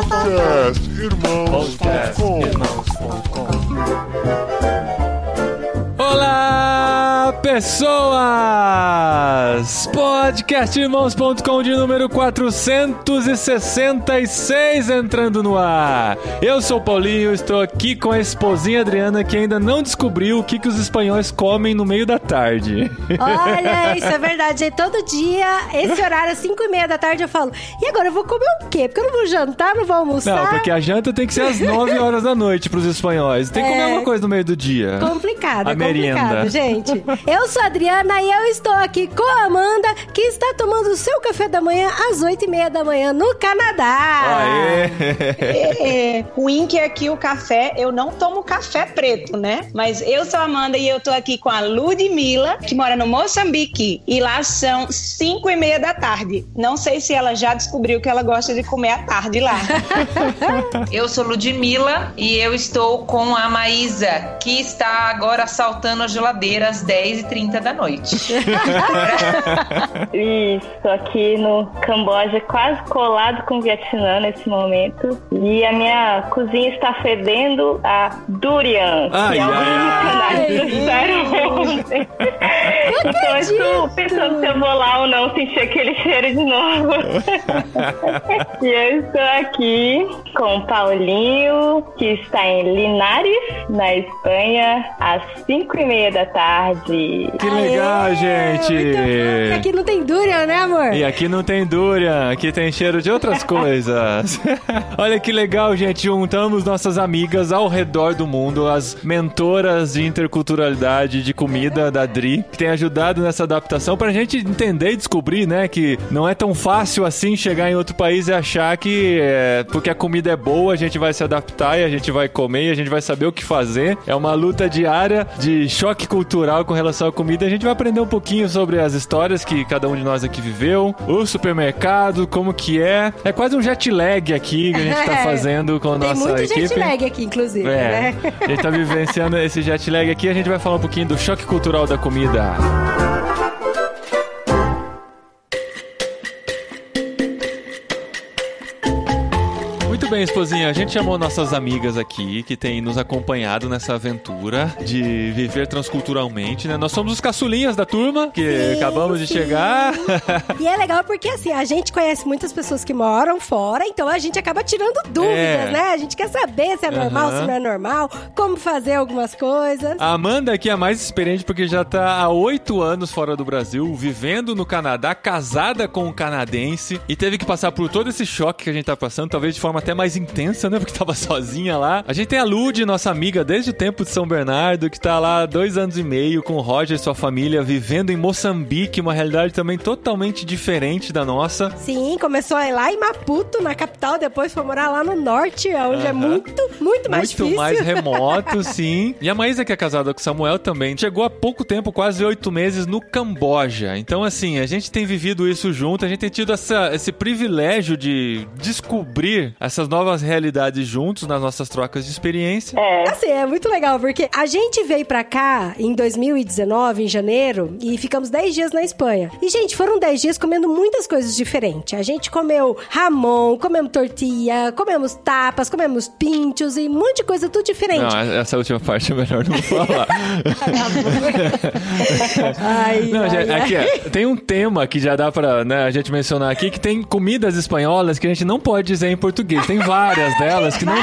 Podcast Irmãos.com Olá, pessoas! Podcastirmãos.com de número 466 entrando no ar. Eu sou o Paulinho, estou aqui com a esposinha Adriana que ainda não descobriu o que, que os espanhóis comem no meio da tarde. Olha, isso é verdade. E todo dia, esse horário, às 5 e meia da tarde, eu falo: e agora eu vou comer o quê? Porque eu não vou jantar, não vou almoçar. Não, porque a janta tem que ser às 9 horas da noite pros espanhóis. Tem que comer É. alguma coisa no meio do dia. Complicado, A é merienda. complicado, gente. Eu sou a Adriana e eu estou aqui com a Amanda, que está tomando o seu café da manhã às 8 e meia da manhã no Canadá. Aê! É, o Wink aqui, o café, eu não tomo café preto, né? Mas eu sou a Amanda e eu tô aqui com a Ludmilla, que mora no Moçambique. E lá são 5 e meia da tarde. Não sei se ela já descobriu que ela gosta de comer à tarde lá. Eu sou Ludmilla e eu estou com a Maísa, que está agora assaltando a geladeira às 10h30 da noite. Isso, aqui no Camboja, quase colado com o Vietnã nesse momento. E a minha cozinha está fedendo a durian, Ai, que é ai, ontem. Então eu estou pensando se eu vou lá ou não sentir aquele cheiro de novo. e eu estou aqui com o Paulinho, que está em Linares, na Espanha, às 5 e meia da tarde. Que legal, Aê, gente! bom. Aqui não tem durian, né, amor? E aqui não tem durian, aqui tem cheiro de outras coisas. Olha que legal, gente. Juntamos nossas amigas ao redor do mundo, as mentoras de interculturalidade de comida da Dri, que tem ajudado nessa adaptação pra gente entender e descobrir, né, que não é tão fácil assim chegar em outro país e achar que é, porque a comida é boa, a gente vai se adaptar e a gente vai comer e a gente vai saber o que fazer. É uma luta diária de choque cultural com relação à comida. A gente vai aprender um pouquinho sobre as histórias que cada um de nós aqui viveu, o supermercado, como que é. É quase um jet lag aqui que a gente tá É. fazendo com a Tem nossa muito equipe. jet lag aqui, inclusive, É, né? a gente tá vivenciando esse jet lag aqui, a gente vai falar um pouquinho do choque cultural da comida. Bem, esposinha. A gente chamou nossas amigas aqui que têm nos acompanhado nessa aventura de viver transculturalmente, né? Nós somos os caçulinhas da turma que Sim, acabamos de sim. chegar. E é legal porque, assim, a gente conhece muitas pessoas que moram fora, então a gente acaba tirando dúvidas, É. né? A gente quer saber se é normal, Aham. se não é normal, como fazer algumas coisas. A Amanda aqui é a mais experiente porque já tá há oito anos fora do Brasil, vivendo no Canadá, casada com um canadense e teve que passar por todo esse choque que a gente tá passando, talvez de forma até mais intensa, né? Porque tava sozinha lá. A gente tem a Lud, nossa amiga desde o tempo de São Bernardo, que tá lá há dois anos e meio com o Roger e sua família, vivendo em Moçambique, uma realidade também totalmente diferente da nossa. Sim, começou a ir lá em Maputo, na capital, depois foi morar lá no norte, onde é Aham. muito, muito mais Muito difícil. mais remoto, sim. E a Maísa, que é casada com o Samuel também, chegou há pouco tempo, quase oito meses, no Camboja. Então, assim, a gente tem vivido isso junto, a gente tem tido essa- esse privilégio de descobrir essas novas realidades juntos nas nossas trocas de experiência. É, Assim, é muito legal, porque a gente veio pra cá em 2019, em janeiro, e ficamos 10 dias na Espanha. E, gente, foram 10 dias comendo muitas coisas diferentes. A gente comeu ramon, comemos tortilha, comemos tapas, comemos pinchos e um monte de coisa tudo diferente. Não, essa última parte é melhor não falar. Ai, Não, ai, gente, ai. aqui, tem um tema que já dá pra né, a gente mencionar aqui, que tem comidas espanholas que a gente não pode dizer em português. Tem várias delas que não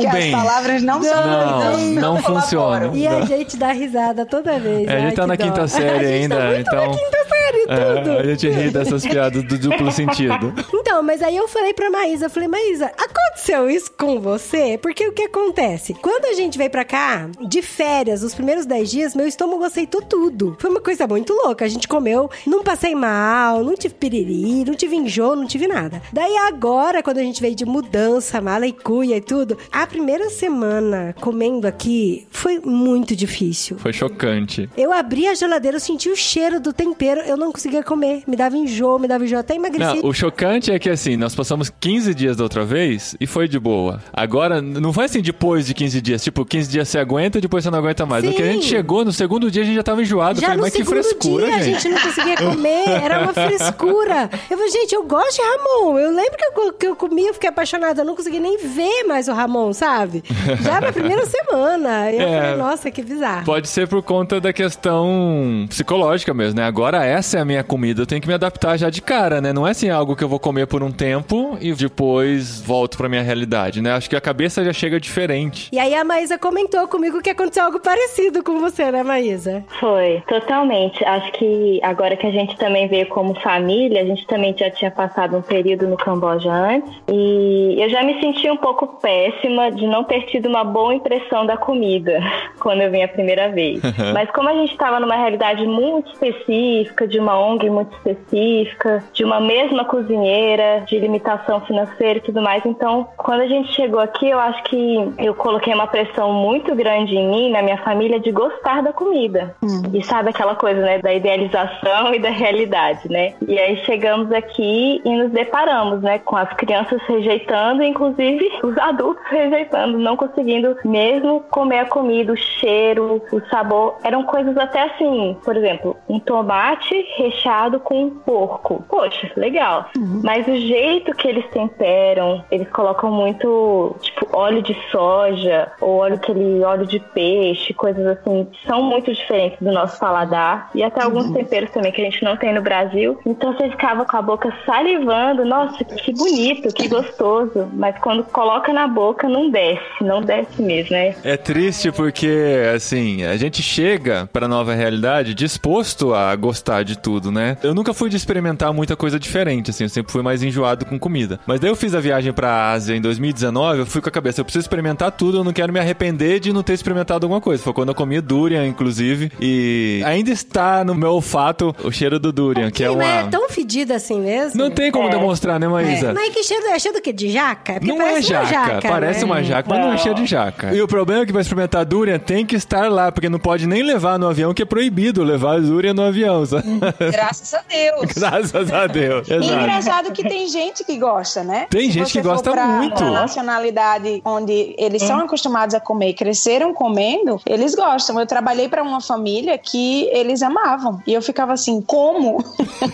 que bem. as palavras não, são Não, não funcionam. E a gente dá risada toda vez. É, a gente Ai, tá na dó. quinta série a gente ainda, Tá muito então- na quinta série, tudo. É, a gente ri dessas piadas do duplo sentido. Então, mas aí eu falei pra Maísa, eu falei, Maísa, aconteceu isso com você? Porque o que acontece? Quando a gente veio pra cá, de férias, os primeiros 10 dias, meu estômago aceitou tudo. Foi uma coisa muito louca. A gente comeu, não passei mal, não tive piriri, não tive enjoo, não tive nada. Daí agora, quando a gente veio de mudança, mala e cuia e tudo, a primeira semana comendo aqui foi muito difícil. Foi chocante. Eu abri a geladeira, eu senti o cheiro do tempero, eu não conseguia comer. Me dava enjoo, me dava enjoo, até emagreci. Não, o chocante é que assim, nós passamos 15 dias da outra vez e foi de boa. Agora, não foi assim depois de 15 dias. Tipo, 15 dias você aguenta, depois você não aguenta mais. No que a gente chegou, no segundo dia a gente já tava enjoado. Já falei, mas que frescura, dia a gente. gente não conseguia comer, era uma frescura. Eu falei, gente, eu gosto de Ramon. Eu lembro que eu, que eu comi, eu fiquei apaixonada, eu não consegui nem ver mais o Ramon, sabe? Já na primeira semana. E eu É. falei, nossa, que bizarro. Pode ser por conta da questão psicológica mesmo, né? Agora essa é a minha comida, eu tenho que me adaptar já de cara, né? Não é assim algo que eu vou comer por um tempo e depois volto pra minha realidade, né? Acho que a cabeça já chega diferente. E aí a Maísa comentou comigo que aconteceu algo parecido com você, né, Maísa? Foi, totalmente. Acho que agora que a gente também veio como família, a gente também já tinha passado um período no Camboja antes, e eu já me senti um pouco péssima de não ter tido uma boa impressão da comida quando eu vim a primeira vez. Mas como a gente estava numa realidade muito específica, de uma ONG muito específica, de uma mesma cozinheira, de limitação financeira e tudo mais, então quando a gente chegou aqui, eu acho que eu coloquei uma pressão muito grande em mim, na minha família, de gostar da comida. E sabe aquela coisa, né, da idealização e da realidade, né? E aí chegamos aqui e nos deparamos, né, com as crianças rejeitando, inclusive os adultos rejeitando, não conseguindo mesmo comer a comida, o cheiro, o sabor. Eram coisas até assim, por exemplo, um tomate recheado com porco. Poxa, legal. Mas o jeito que eles temperam, eles colocam muito, tipo, óleo de soja ou óleo aquele óleo de peixe, coisas assim, são muito diferentes do nosso paladar e até alguns temperos também que a gente não tem no Brasil. Então você ficava com a boca salivando, nossa, que bonito, que gostoso, mas quando coloca na boca não desce, não desce mesmo, né? É triste porque, assim, a gente chega pra nova realidade disposto a gostar de tudo, né? Eu nunca fui de experimentar muita coisa diferente, assim, eu sempre fui mais enjoado com comida. Mas daí eu fiz a viagem pra Ásia em 2019, eu fui com a cabeça, eu preciso experimentar tudo, eu não quero me arrepender de não ter experimentado alguma coisa. Foi quando eu comi durian, inclusive, e ainda está no meu olfato o cheiro do durian, que é Sim, uma... mas é tão fedida assim mesmo? Não tem como demonstrar, né, Maísa? Mas que cheiro é cheiro do quê? De jaca? Porque Não é parece uma jaca, parece né? uma jaca, mas não é cheiro de jaca. E o problema é que vai experimentar durian tem que estar lá, porque não pode nem levar no avião, que é proibido levar durian no avião. Graças a Deus. Graças a Deus. E Exato. engraçado que tem gente que gosta, né? Tem Se gente você que for gosta pra, muito. Pra nacionalidade onde eles são acostumados a comer, cresceram comendo, eles gostam. Eu trabalhei pra uma família que eles amavam. E eu ficava assim, como?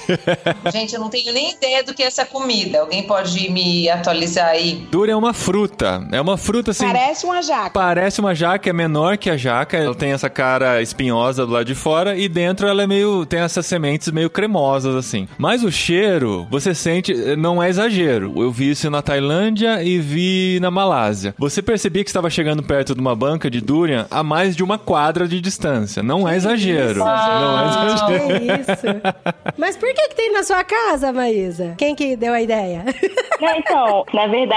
Gente, eu não tenho nem ideia do que é essa comida. Alguém pode me atualizar aí? Durian é uma fruta. É uma fruta assim. Parece uma jaca. Parece uma jaca, é menor que a jaca, ela tem essa cara espinhosa do lado de fora e dentro ela é meio. tem essas sementes meio cremosas assim. Mas o cheiro, você sente, não é exagero. Eu vi isso na Tailândia e vi na Malásia. Você percebia que estava chegando perto de uma banca de durian a mais de uma quadra de distância. Não é exagero. Não é exagero. Que isso? Mas por que que tem na sua casa, Maísa? Quem que deu a ideia? Não, então, na verdade,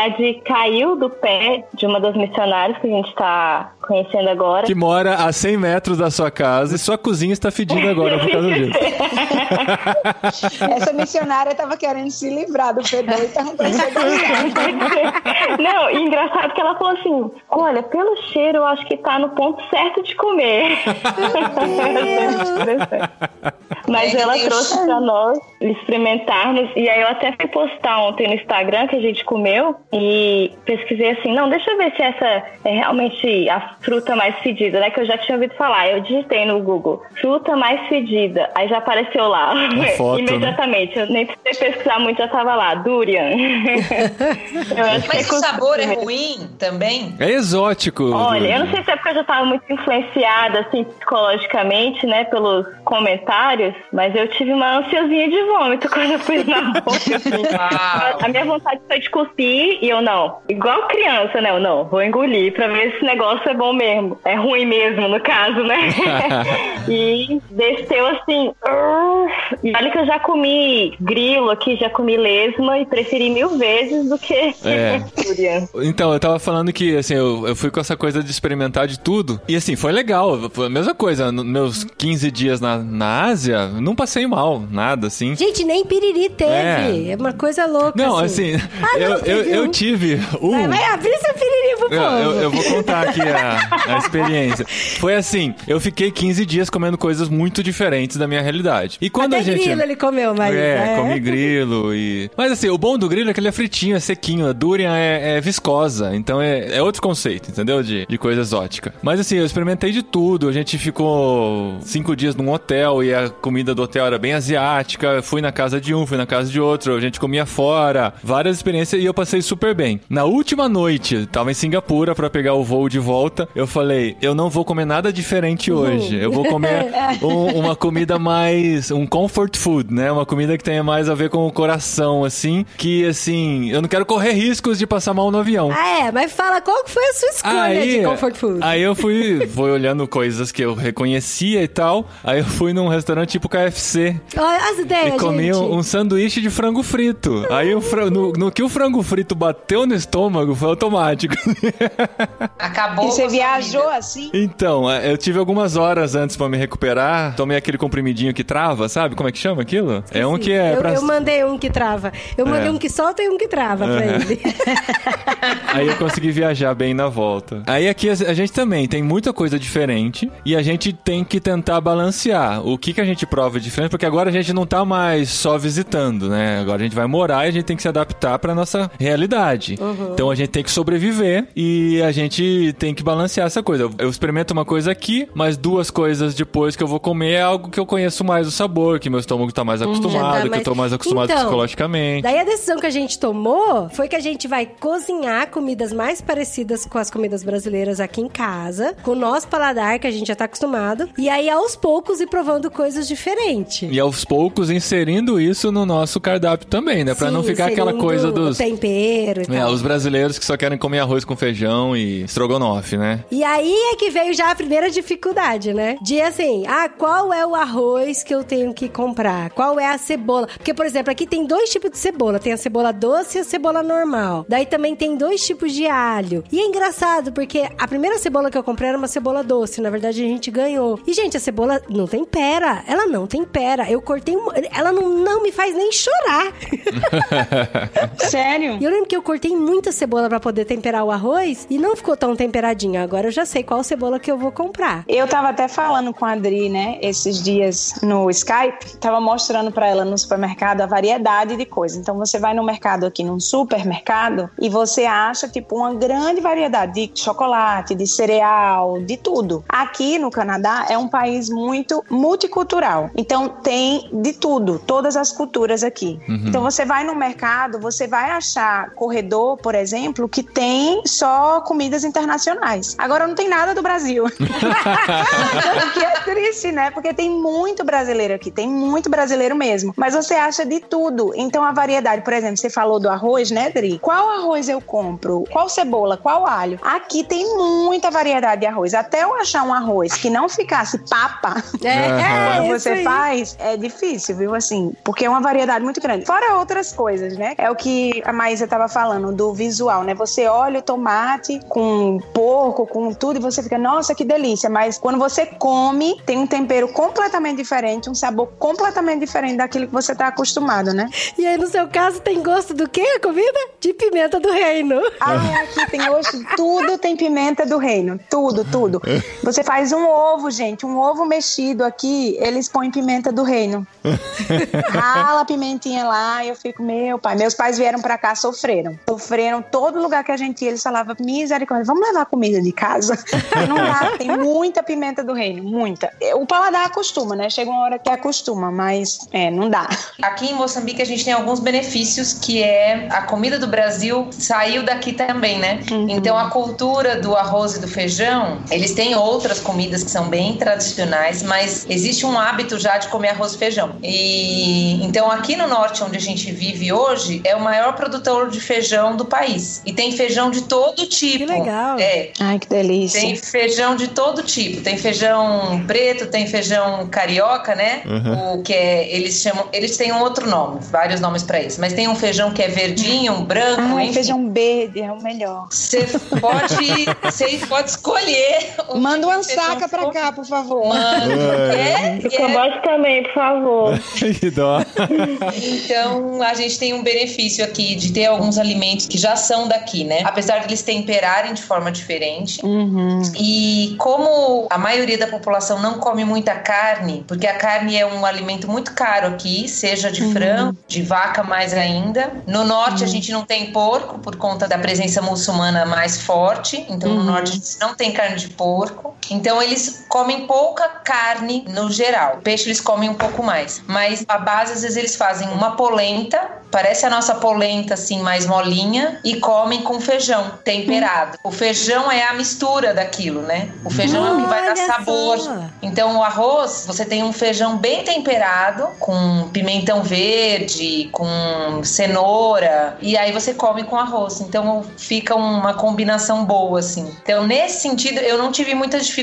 caiu do pé de uma das missionárias que a gente tá conhecendo agora. Que mora a 100 metros da sua casa e sua cozinha está fedida agora por causa disso. Essa missionária tava querendo se livrar do fedor e perguntou se Não, e engraçado que ela falou assim: olha, pelo cheiro eu acho que tá no ponto certo de comer. Mas ela trouxe pra nós experimentarmos. E aí eu até fui postar ontem no Instagram que a gente comeu e pesquisei assim: não, deixa eu ver se essa é realmente a fruta mais fedida, né? Que eu já tinha ouvido falar. Eu digitei no Google: fruta mais fedida. Aí já apareceu lá. foto, né? Imediatamente. Eu nem precisei pesquisar muito, já tava lá: durian. Eu acho que Mas é o sabor é ruim também? É exótico. Olha, eu não sei se é porque eu já estava muito influenciada, assim, psicologicamente, né, pelos comentários, mas eu tive uma ansiosinha de vômito quando eu pus na boca, assim. A minha vontade foi de cuspir e eu não. Igual criança, né? Eu não, vou engolir pra ver se esse negócio é bom mesmo. É ruim mesmo, no caso, né? e desceu assim. "Urgh". E olha que eu já comi grilo aqui, já comi lesma e preferi mil vezes do que É. Então, eu tava falando que, assim, eu, eu fui com essa coisa de experimentar de tudo. E, assim, foi legal. Foi a mesma coisa. Nos meus 15 dias na, na Ásia, não passei mal, nada, assim. Gente, nem piriri teve. É, uma coisa louca. Não, assim, Ah, não, eu, eu, eu tive um. Vai, vai abrir seu piriri pro povo. Eu, eu vou contar aqui a, a experiência. Foi assim, eu fiquei 15 dias comendo coisas muito diferentes da minha realidade. E quando Até a gente... grilo ele comeu, mas... É, comi grilo e... Mas assim, o bom do grilo é que ele é fritinho, é sequinho. A durian é, é viscosa, então é, é outro conceito, entendeu? De, de coisa exótica. Mas assim, eu experimentei de tudo. A gente ficou cinco dias num hotel e a comida do hotel era bem asiática. Fui na casa de um, fui na casa de outro. A gente comia fora. Várias experiências e eu passei super bem. Na última noite, tava em Singapura para pegar o voo de volta. Eu falei, eu não vou comer nada diferente hoje. Eu vou comer um- uma comida mais... Um comfort food, né? Uma comida que tenha mais a ver com o coração, assim. Que, assim, eu não quero correr riscos de passar mal no avião. Ah, é, mas fala qual que foi a sua escolha de comfort food. Aí eu fui, fui olhando coisas que eu reconhecia e tal. Aí eu fui num restaurante tipo KFC Olha as ideias, e comi gente. um, um sanduíche de frango frito. Aí o fra- no, no que o frango frito bateu no estômago foi automático. Acabou. E você sua viajou assim? então, é, eu tive algumas horas antes pra me recuperar. Tomei aquele comprimidinho que trava, sabe? Como é que chama aquilo? É um que é eu, pra... eu mandei um que trava. Eu mandei É. um que solta e um que trava pra ele. Aí eu consegui viajar bem na volta. Aí aqui a gente também tem muita coisa diferente e a gente tem que tentar balancear o que, que a gente prova diferente, porque agora a gente não tá mais só visitando, né? Agora a gente vai morar e a gente tem que se adaptar pra nossa realidade. Então a gente tem que sobreviver e a gente tem que balancear essa coisa. Eu experimento uma coisa aqui, mas duas coisas depois que eu vou comer é algo que eu conheço mais o sabor, que meu estômago tá mais acostumado, que mais- eu tô mais acostumado Então, psicologicamente. Daí a decisão que a gente tomou foi que a gente vai cozinhar comidas mais parecidas com as comidas brasileiras aqui em casa, com o nosso paladar que a gente já tá acostumado, e aí aos poucos ir provando coisas diferentes. E aos poucos inserindo isso no nosso cardápio também, né? Pra Sim, não ficar aquela coisa dos. tempero e É, tal. os brasileiros que só querem comer arroz com feijão e estrogonofe, né? E aí é que veio já a primeira dificuldade, né? De assim, ah, qual é o arroz que eu tenho que comprar? Qual é a cebola? Porque, por exemplo, aqui tem dois tipos de cebola. Tem a cebola doce e a cebola normal. Daí também tem dois tipos de alho. E é engraçado, porque a primeira cebola que eu comprei era uma cebola doce. Na verdade, a gente ganhou. E, gente, a cebola não tempera. Ela não tempera. Eu cortei... um- Ela não, não me faz nem chorar. Sério? E eu lembro que eu cortei muita cebola pra poder temperar o arroz e não ficou tão temperadinho. Agora eu já sei qual cebola que eu vou comprar. Eu tava até falando com a Adri, né, esses dias no Skype, tava mostrando pra ela no supermercado a variedade de coisas. Então você vai no mercado aqui, num supermercado, e você acha tipo uma grande variedade de chocolate, de cereal, de tudo. Aqui no Canadá é um país muito multicultural. Então tem de tudo, todas as culturas aqui. Então você vai no mercado, você vai achar corredor, por exemplo, que tem só comidas internacionais. Agora não tem nada do Brasil. O que é triste, né? Porque tem muito brasileiro aqui, tem muito brasileiro mesmo. Mas você acha de tudo. Então a variedade, por exemplo, você falou do arroz, né, Dri? Qual arroz eu compro? Qual cebola? Qual alho? Aqui tem muita variedade de arroz. Até eu achar um arroz que não ficasse papa. É, é você aí. faz, é difícil, viu? Assim, porque é uma variedade muito grande. Fora outras coisas, né? É o que a Maísa tava falando, do visual, né? Você olha o tomate com porco, com tudo, e você fica, nossa, que delícia. Mas quando você come, tem um tempero completamente diferente, um sabor completamente diferente daquilo que você tá acostumado, né? E aí, no seu caso, tem gosto do quê, a comida? De pimenta do reino. Ah, aqui tem hoje tudo tem pimenta do reino, tudo, tudo. Você faz um ovo, gente, um ovo mexido aqui, eles põem pimenta do reino. Rala a pimentinha lá, eu fico, meu pai, meus pais vieram pra cá, sofreram. Sofreram todo lugar que a gente ia, eles falavam, misericórdia, vamos levar comida de casa? Não dá, tem muita pimenta do reino, muita. O paladar acostuma, né? Chega uma hora que acostuma, mas é, não dá. Aqui em Moçambique a gente tem alguns benefícios que é a comida do Brasil saiu daqui também, né? Então a cultura do arroz e do feijão, eles têm outras comidas que são bem tradicionais, mas existe um hábito já de comer arroz e feijão. E então aqui no norte onde a gente vive hoje é o maior produtor de feijão do país e tem feijão de todo tipo. legal. É, Ai, que delícia. tem feijão de todo tipo. Tem feijão preto, tem feijão carioca, né? O que é, eles chamam, eles têm um outro nome, vários nomes pra isso. Mas tem um feijão que é verdinho, um branco, enfim. feijão verde é o melhor. Você pode, você pode escolher. o Manda uma saca for. cá, por favor. Manda. É, é. Cambote também, por favor. que dó. Então, a gente tem um benefício aqui de ter alguns alimentos que já são daqui, né? Apesar de eles temperarem de forma diferente. Uhum. E como a maioria da população não come muita carne, porque a carne é um alimento muito caro aqui, seja de uhum. frango, de vaca mais ainda. No norte uhum. a gente não tem porco por conta da presença muçulmana mais forte, então no uhum. norte a gente não tem carne de porco. Então eles comem pouca carne no geral. Peixe eles comem um pouco mais, mas a base às vezes eles fazem uma polenta Parece a nossa polenta assim mais molinha e comem com feijão temperado. O feijão é a mistura daquilo, né? O feijão é o que vai dar sabor. Só. Então o arroz, você tem um feijão bem temperado com pimentão verde, com cenoura e aí você come com arroz. Então fica uma combinação boa assim. Então nesse sentido eu não tive muita dificuldade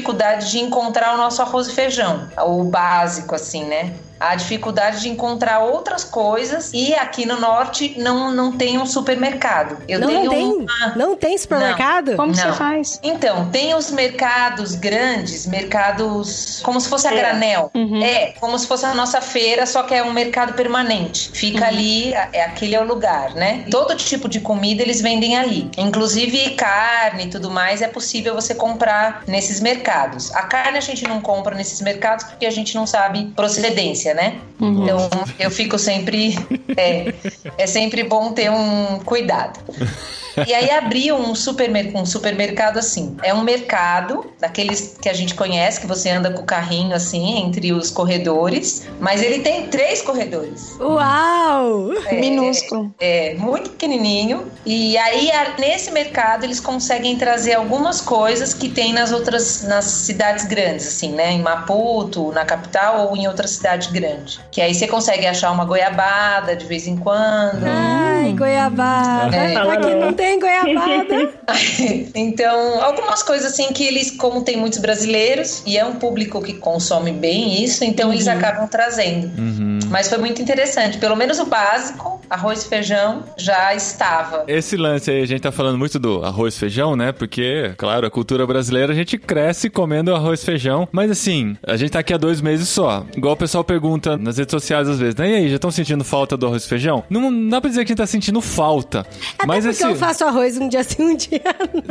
de encontrar o nosso arroz e feijão, o básico assim, né? A dificuldade de encontrar outras coisas e aqui no norte não, não tem um supermercado. Eu não, tenho tem? Uma... Não tem supermercado? Não, como não. você faz? Então, tem os mercados grandes, mercados como se fosse a granel. Uhum. É, como se fosse a nossa feira, só que é um mercado permanente. Fica uhum. ali, é aquele é o lugar, né? Todo tipo de comida eles vendem ali. Inclusive carne e tudo mais é possível você comprar nesses mercados. A carne a gente não compra nesses mercados porque a gente não sabe procedência né? Uhum. Então eu fico sempre. É, é sempre bom ter um cuidado. E aí abriu um, supermer um supermercado assim. É um mercado, daqueles que a gente conhece, que você anda com o carrinho assim, entre os corredores. Mas ele tem três corredores. Uau! É, Minúsculo. É, é, muito pequenininho. E aí, nesse mercado, eles conseguem trazer algumas coisas que tem nas outras, nas cidades grandes, assim, né? Em Maputo, na capital ou em outra cidade grande. Que aí você consegue achar uma goiabada de vez em quando. Ai, goiabada. É. Aqui não tem tem goiabada. então, algumas coisas assim que eles, como tem muitos brasileiros, e é um público que consome bem isso, então uhum. eles acabam trazendo. Uhum. Mas foi muito interessante. Pelo menos o básico, arroz e feijão, já estava. Esse lance aí, a gente tá falando muito do arroz e feijão, né? Porque, claro, a cultura brasileira, a gente cresce comendo arroz e feijão. Mas assim, a gente tá aqui há dois meses só. Igual o pessoal pergunta nas redes sociais às vezes, né? E aí, já estão sentindo falta do arroz e feijão? Não, não dá pra dizer que a gente tá sentindo falta. Até mas porque esse... eu faço arroz um dia sim, um dia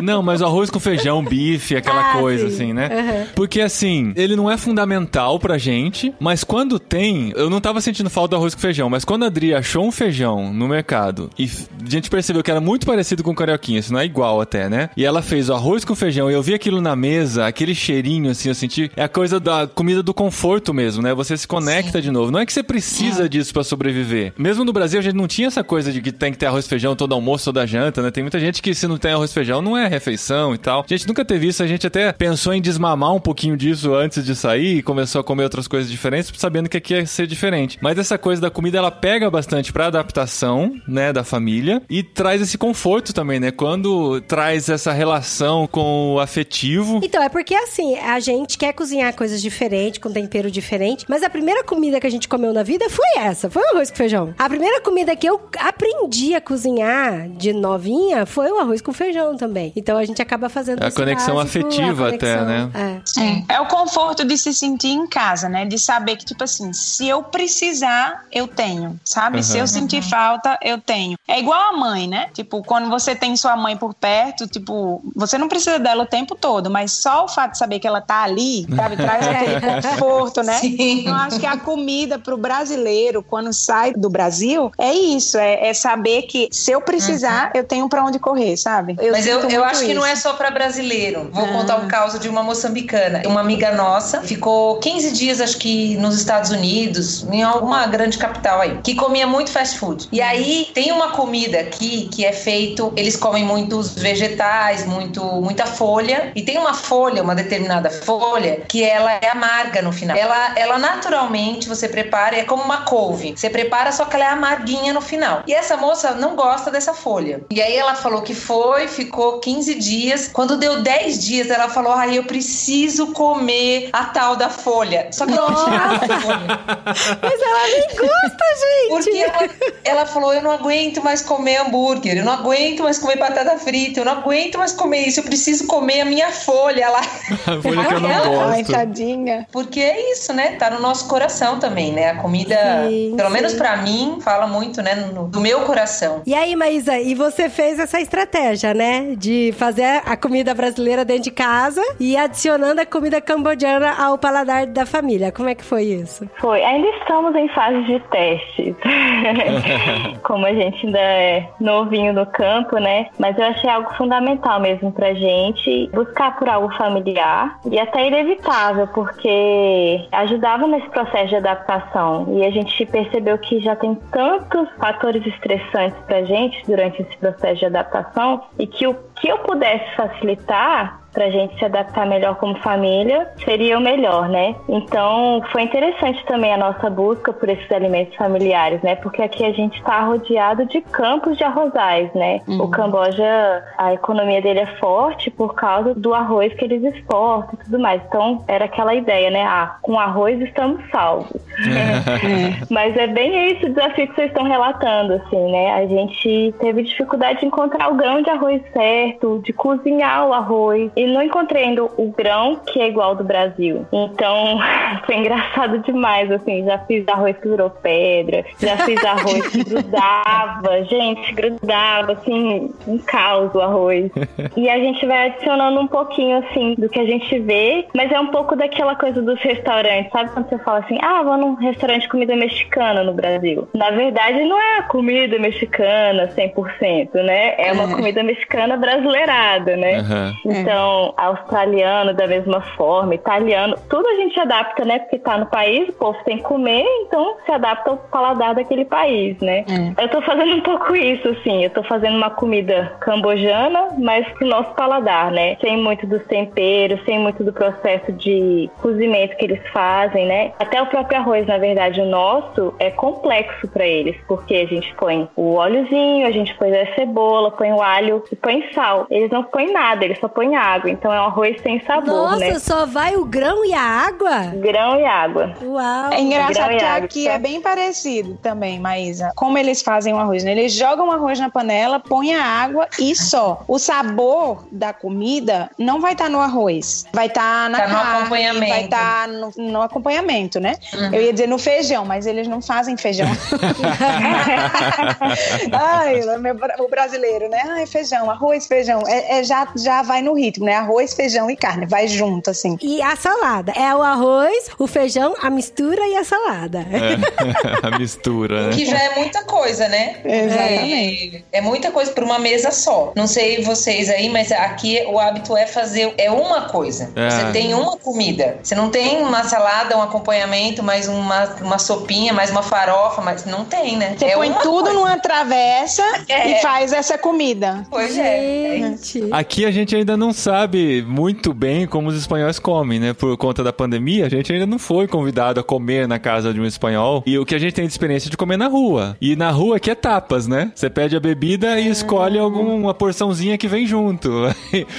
não. mas o arroz com feijão, bife, aquela ah, coisa sim. assim, né? Uhum. Porque assim, ele não é fundamental pra gente, mas quando tem, eu não tava sentindo falta do arroz com feijão, mas quando a Adri achou um feijão no mercado e a gente percebeu que era muito parecido com carioquinha, isso não é igual até, né? E ela fez o arroz com feijão e eu vi aquilo na mesa, aquele cheirinho assim, eu senti, é a coisa da comida do conforto mesmo, né? Você se conecta sim. de novo. Não é que você precisa é. disso para sobreviver. Mesmo no Brasil a gente não tinha essa coisa de que tem que ter arroz e feijão todo almoço, toda janta, né? Tem muita gente que se não tem arroz e feijão não é refeição e tal. A gente nunca teve isso, a gente até pensou em desmamar um pouquinho disso antes de sair e começou a comer outras coisas diferentes, sabendo que aqui ia ser diferente. Mas essa coisa da comida, ela pega bastante pra adaptação, né, da família e traz esse conforto também, né? Quando traz essa relação com o afetivo. Então, é porque assim, a gente quer cozinhar coisas diferentes, com tempero diferente, mas a primeira comida que a gente comeu na vida foi essa, foi o arroz com feijão. A primeira comida que eu aprendi a cozinhar de novinha foi o arroz com feijão também. Então a gente acaba fazendo a conexão básico, afetiva a conexão, até, né? É. Sim. É o conforto de se sentir em casa, né? De saber que, tipo assim, se eu precisar, eu tenho, sabe? Uhum. Se eu sentir. Falta, eu tenho. É igual a mãe, né? Tipo, quando você tem sua mãe por perto, tipo, você não precisa dela o tempo todo, mas só o fato de saber que ela tá ali, sabe? Traz aquele conforto, né? Sim. Então, acho que a comida pro brasileiro, quando sai do Brasil, é isso, é, é saber que se eu precisar, uhum. eu tenho para onde correr, sabe? Eu Mas eu, eu acho isso. que não é só para brasileiro. Vou ah. contar um caso de uma moçambicana. Uma amiga nossa ficou 15 dias, acho que nos Estados Unidos, em alguma grande capital aí, que comia muito fast food. E aí tem uma comida aqui que é feito, eles comem muitos vegetais, muito, muita folha. E tem uma folha, uma determinada folha, que ela é amarga no final. Ela, ela naturalmente você prepara, é como uma couve. Você prepara, só que ela é amarguinha no final. E essa moça não gosta dessa folha. E aí ela falou que foi, ficou 15 dias. Quando deu 10 dias, ela falou: ai, eu preciso comer a tal da folha. Só que ela não tinha folha. Mas ela nem gosta, gente. Porque ela, ela falou: Eu não aguento mais comer hambúrguer, eu não aguento mais comer batata frita, eu não aguento mais comer isso, eu preciso comer a minha folha lá. A folha que eu não Ai, gosto. tadinha. Porque é isso, né? Tá no nosso coração também, né? A comida, Sim, pelo sim. menos pra mim, fala muito, né? no- do meu coração. E aí, Maísa, e você fez essa estratégia, né? De fazer a comida brasileira dentro de casa e adicionando a comida cambodiana ao paladar da família. Como é que foi isso? Foi. Ainda estamos em fase de testes. Como a gente ainda é novinho no campo, né? Mas eu achei algo fundamental mesmo pra gente buscar por algo familiar e até inevitável, porque ajudava nesse processo de adaptação. E a gente percebeu que já tem tantos fatores estressantes pra gente durante esse processo de adaptação e que o que eu pudesse facilitar pra gente se adaptar melhor como família, seria o melhor, né? Então, foi interessante também a nossa busca por esses alimentos familiares, né? Porque aqui a gente está rodeado de campos de arrozais, né? O Camboja, a economia dele é forte por causa do arroz que eles exportam e tudo mais. Então, era aquela ideia, né? Ah, com arroz estamos salvos. Mas é bem esse o desafio que vocês estão relatando, assim, né? A gente teve dificuldade de encontrar o grão de arroz certo, de cozinhar o arroz. E não encontrei ainda o grão que é igual ao do Brasil. Então, foi engraçado demais, assim. Já fiz arroz que virou pedra, já fiz arroz que grudava, gente, grudava, assim, um caos o arroz. E a gente vai adicionando um pouquinho, assim, do que a gente vê, mas é um pouco daquela coisa dos restaurantes, sabe? Quando você fala assim, ah, vou num restaurante de comida mexicana no Brasil. Na verdade, não é comida mexicana 100%, né? É uma comida mexicana brasileirada, né? Aham. Então, australiano da mesma forma, italiano, tudo a gente adapta, né? Porque tá no país, o povo tem que comer, então se adapta ao paladar daquele país, né? Eu tô fazendo um pouco isso, assim. Eu tô fazendo uma comida cambojana, mas pro nosso paladar, né? Sem muito dos temperos, sem muito do processo de cozimento que eles fazem, né? Até o próprio arroz, na verdade, o nosso é complexo pra eles, porque a gente põe o óleozinho, a gente põe a cebola, põe o alho e põe sal. Eles não põem nada, eles só põem água. Então é um arroz sem sabor, Nossa, né? só vai o grão e a água? Grão e água. Uau! É engraçado Grão que água, aqui tá? é bem parecido também, Maísa. Como eles fazem o arroz, né? Eles jogam o arroz na panela, põem a água e só. O sabor da comida não vai estar no arroz. Vai estar na Tá no carne, acompanhamento. vai estar no, no acompanhamento, né? Eu ia dizer no feijão, mas eles não fazem feijão. Ai, meu o brasileiro, né? Ai, feijão, arroz, feijão. É, é já, já vai no ritmo, né? Arroz, feijão e carne. Vai junto, assim. E a salada? É o arroz, o feijão, a mistura e a salada. É. a mistura, né? Que já é muita coisa, né? Exatamente. É, é muita coisa para uma mesa só. Não sei vocês aí, mas aqui o hábito é fazer é uma coisa. É. Você tem uma comida. Você não tem uma salada, um acompanhamento, mais uma, uma sopinha, mais uma farofa, mas não tem, né? Você é põe uma tudo coisa. numa travessa É. e faz essa comida. Pois é. é. Gente. Aqui a gente ainda não sabe muito bem como os espanhóis comem, né? Por conta da pandemia, a gente ainda não foi convidado a comer na casa de um espanhol. E o que a gente tem de experiência é de comer na rua. E na rua aqui é tapas, né? Você pede a bebida e escolhe alguma porçãozinha que vem junto.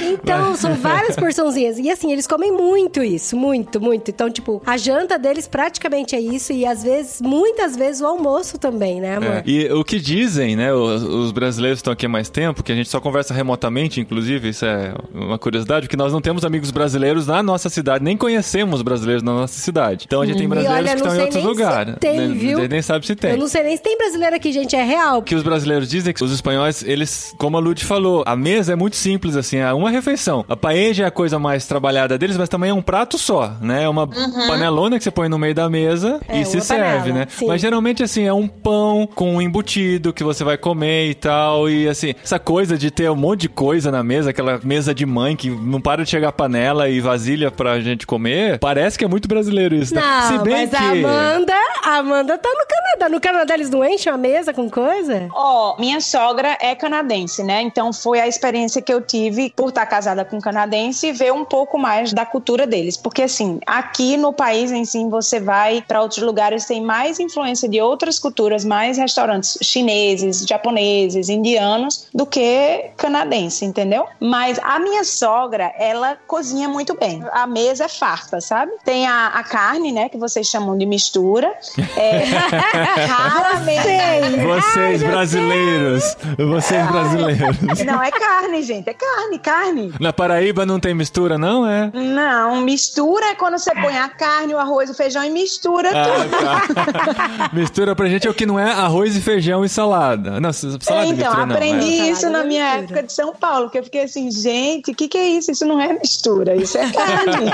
Então, são várias porçãozinhas. E assim, eles comem muito isso, muito, muito. Então, tipo, a janta deles praticamente é isso. E às vezes, muitas vezes, o almoço também, né, amor? É. E o que dizem, né? Os, os brasileiros estão aqui há mais tempo, que a gente só conversa remotamente, inclusive, isso é uma curiosidade, que nós não temos amigos brasileiros na nossa cidade, nem conhecemos brasileiros na nossa cidade. Então a gente tem brasileiros olha, que estão em outros se lugares. tem, Nem- viu? Nem sabe se tem. Eu não sei nem se tem brasileiro aqui, gente, é real. Que os brasileiros dizem que os espanhóis, eles, como a Lud falou, a mesa é muito simples, assim, é uma refeição. A paella é a coisa mais trabalhada deles, mas também é um prato só, né? É uma panelona que você põe no meio da mesa É, e se serve, panela, né? sim. Mas geralmente, assim, é um pão com um embutido que você vai comer e tal. E, assim, essa coisa de ter um monte de coisa na mesa, aquela mesa de mãe que não para de chegar panela e vasilha pra gente comer, parece que é muito brasileiro isso, né? Não, Se bem mas que... a Amanda, a Amanda tá no Canadá. No Canadá eles não enchem a mesa com coisa? Ó, minha sogra é canadense, né? Então foi a experiência que eu tive por estar casada com um canadense e ver um pouco mais da cultura deles. Porque assim, aqui no país em si, você vai para outros lugares, tem mais influência de outras culturas, mais restaurantes chineses, japoneses, indianos, do que canadense, entendeu? Mas a minha sogra, ela cozinha muito bem. A mesa é farta, sabe? Tem a, a carne, né, que vocês chamam de mistura. É, raramente. Vocês brasileiros, vocês brasileiros. Não, é carne, gente, é carne, carne. Na Paraíba não tem mistura, não é? Não, mistura é quando você põe a carne, o arroz, o feijão e mistura tudo. Ah, tá. mistura pra gente é o que não é arroz e feijão e salada. Não, salada É, então, mistura não. aprendi é. isso na minha época de São Paulo, que eu fiquei assim, gente, o que, que é isso? Isso não é mistura, isso é carne.